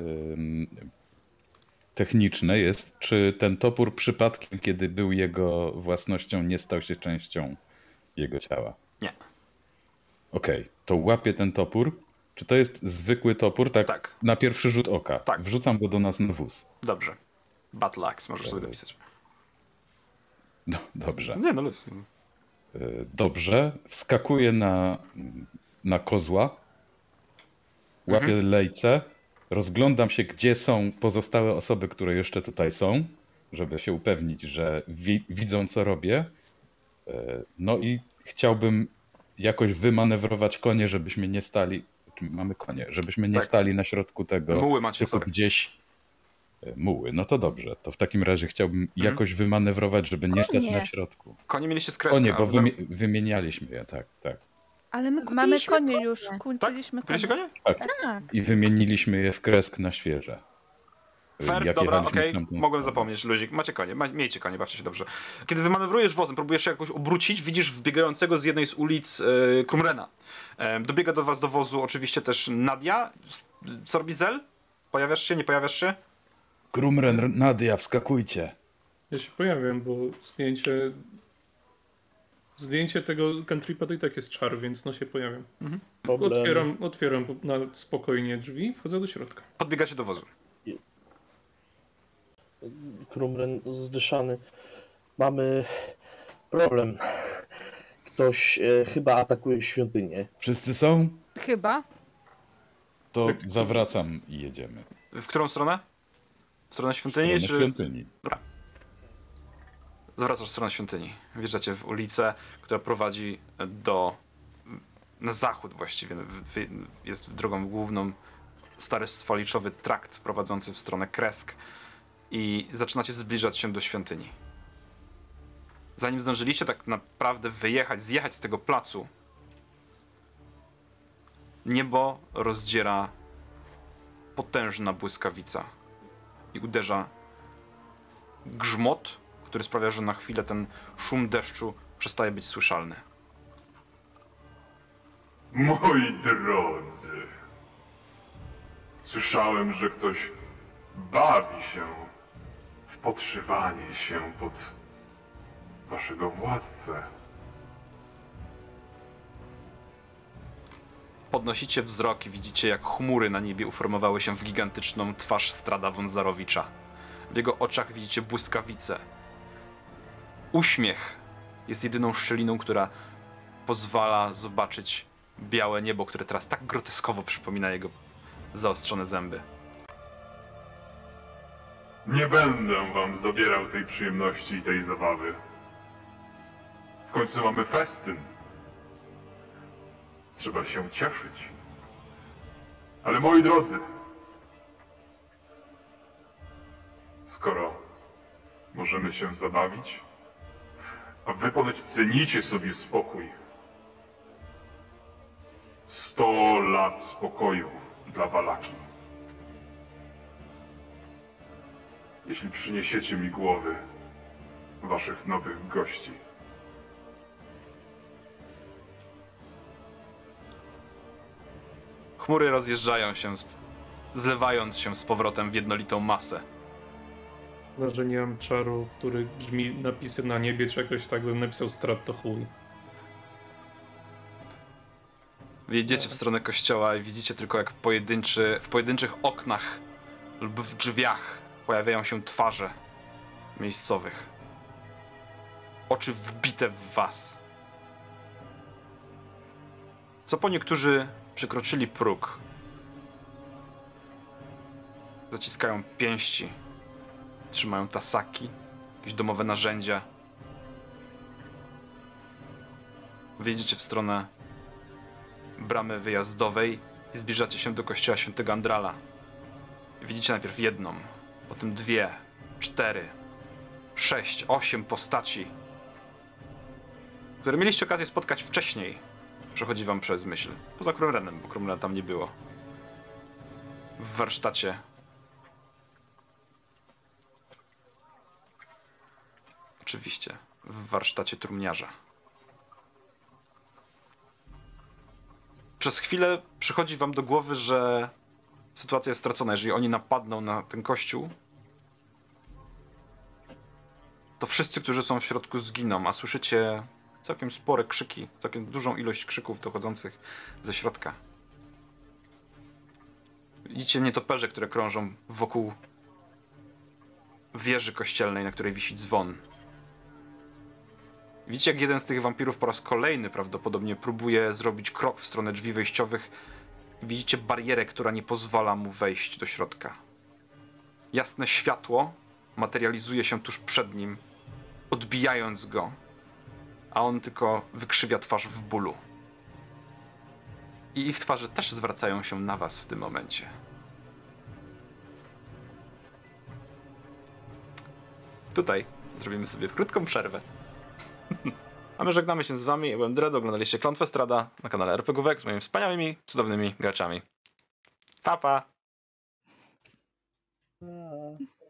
techniczne jest, czy ten topór przypadkiem, kiedy był jego własnością, nie stał się częścią jego ciała? Nie. Okej, to łapię ten topór. Czy to jest zwykły topór? Tak, Tak. na pierwszy rzut oka. Tak. Wrzucam go do nas na wóz. Dobrze. Battle Axe, możesz sobie dopisać. No, dobrze. Nie, no luz. Y, Dobrze. Wskakuję na, na kozła. Łapię Mhm. lejce. Rozglądam się, gdzie są pozostałe osoby, które jeszcze tutaj są, żeby się upewnić, że wi widzą, co robię. Y, No i chciałbym jakoś wymanewrować konie, żebyśmy nie stali. Mamy konie? Żebyśmy nie Tak. stali na środku tego. Muły macie, tylko sorry. gdzieś. Muły. No to dobrze. To w takim razie chciałbym jakoś wymanewrować, żeby nie stać na środku. Konie mieliście skreślone. Konie, bo wymie wymienialiśmy je, tak, tak. Ale my Mamy konie już, Tak? kupiliśmy Kupiliście konie. konie? Tak. I wymieniliśmy je w kresk na świeże. Fair, Jak dobra, okej, tamtą mogłem stronę. zapomnieć, luzik. Macie konie, ma, miejcie konie, bawcie się dobrze. Kiedy wymanewrujesz wozem, próbujesz się jakoś obrócić, widzisz wbiegającego z jednej z ulic e, Krumrena. E, dobiega do was do wozu oczywiście też Nadia. S- Co robi Zel? Pojawiasz się, nie pojawiasz się? Krumren, Nadia, wskakujcie. Ja się pojawiam, bo zdjęcie. Zdjęcie tego countrypa to i tak jest czar, więc no się pojawiam. Problem. Otwieram, otwieram na spokojnie drzwi i wchodzę do środka. Podbiegacie do wozu. Krumren zdyszany. Mamy problem. Ktoś e, chyba atakuje świątynię. Wszyscy są? Chyba. To zawracam i jedziemy. W którą stronę? W stronę W świątyni, stronę czy... świątyni. Zawracasz w stronę świątyni. Wjeżdżacie w ulicę, która prowadzi do. na zachód właściwie. Jest drogą główną. Stary sfaliczowy trakt prowadzący w stronę Kresk. I zaczynacie zbliżać się do świątyni. Zanim zdążyliście tak naprawdę wyjechać, zjechać z tego placu, niebo rozdziera potężna błyskawica i uderza grzmot, który sprawia, że na chwilę ten szum deszczu przestaje być słyszalny. Moi drodzy, słyszałem, że ktoś bawi się w podszywanie się pod waszego władcę. Podnosicie wzrok i widzicie, jak chmury na niebie uformowały się w gigantyczną twarz Strada Wązarowicza. W jego oczach widzicie błyskawice. Uśmiech jest jedyną szczeliną, która pozwala zobaczyć białe niebo, które teraz tak groteskowo przypomina jego zaostrzone zęby. Nie będę wam zabierał tej przyjemności i tej zabawy. W końcu mamy festyn. Trzeba się cieszyć. Ale moi drodzy, skoro możemy się zabawić, a wy ponoć cenicie sobie spokój. Sto lat spokoju dla Walaki. jeśli przyniesiecie mi głowy waszych nowych gości. Chmury rozjeżdżają się, zlewając się z powrotem w jednolitą masę. Chyba, że nie mam czaru, który brzmi napisy na niebie, czy jakoś tak bym napisał strat to chuj. Jedziecie w stronę kościoła i widzicie tylko jak pojedynczy, w pojedynczych oknach lub w drzwiach pojawiają się twarze miejscowych. Oczy wbite w was. Co po niektórzy przekroczyli próg. Zaciskają pięści. Trzymają tasaki, jakieś domowe narzędzia. Wyjdziecie w stronę bramy wyjazdowej i zbliżacie się do kościoła świętego Andrala. Widzicie najpierw jedną, potem dwie, cztery, sześć, osiem postaci, które mieliście okazję spotkać wcześniej. Przechodzi wam przez myśl. Poza Krumrenem, bo Krumrena tam nie było. W warsztacie. Oczywiście, w warsztacie trumniarza. przez chwilę przychodzi wam do głowy, że sytuacja jest stracona. Jeżeli oni napadną na ten kościół, to wszyscy, którzy są w środku, zginą, a słyszycie całkiem spore krzyki, całkiem dużą ilość krzyków dochodzących ze środka. Widzicie nietoperze, które krążą wokół wieży kościelnej, na której wisi dzwon. Widzicie, jak jeden z tych wampirów po raz kolejny prawdopodobnie próbuje zrobić krok w stronę drzwi wejściowych. Widzicie barierę, która nie pozwala mu wejść do środka. Jasne światło materializuje się tuż przed nim, odbijając go, a on tylko wykrzywia twarz w bólu. I ich twarze też zwracają się na was w tym momencie. Tutaj zrobimy sobie krótką przerwę. A my żegnamy się z wami. Ja byłem Dread, oglądaliście Klątwę Strada na kanale RPGówek z moimi wspaniałymi, cudownymi graczami. Pa, pa! A.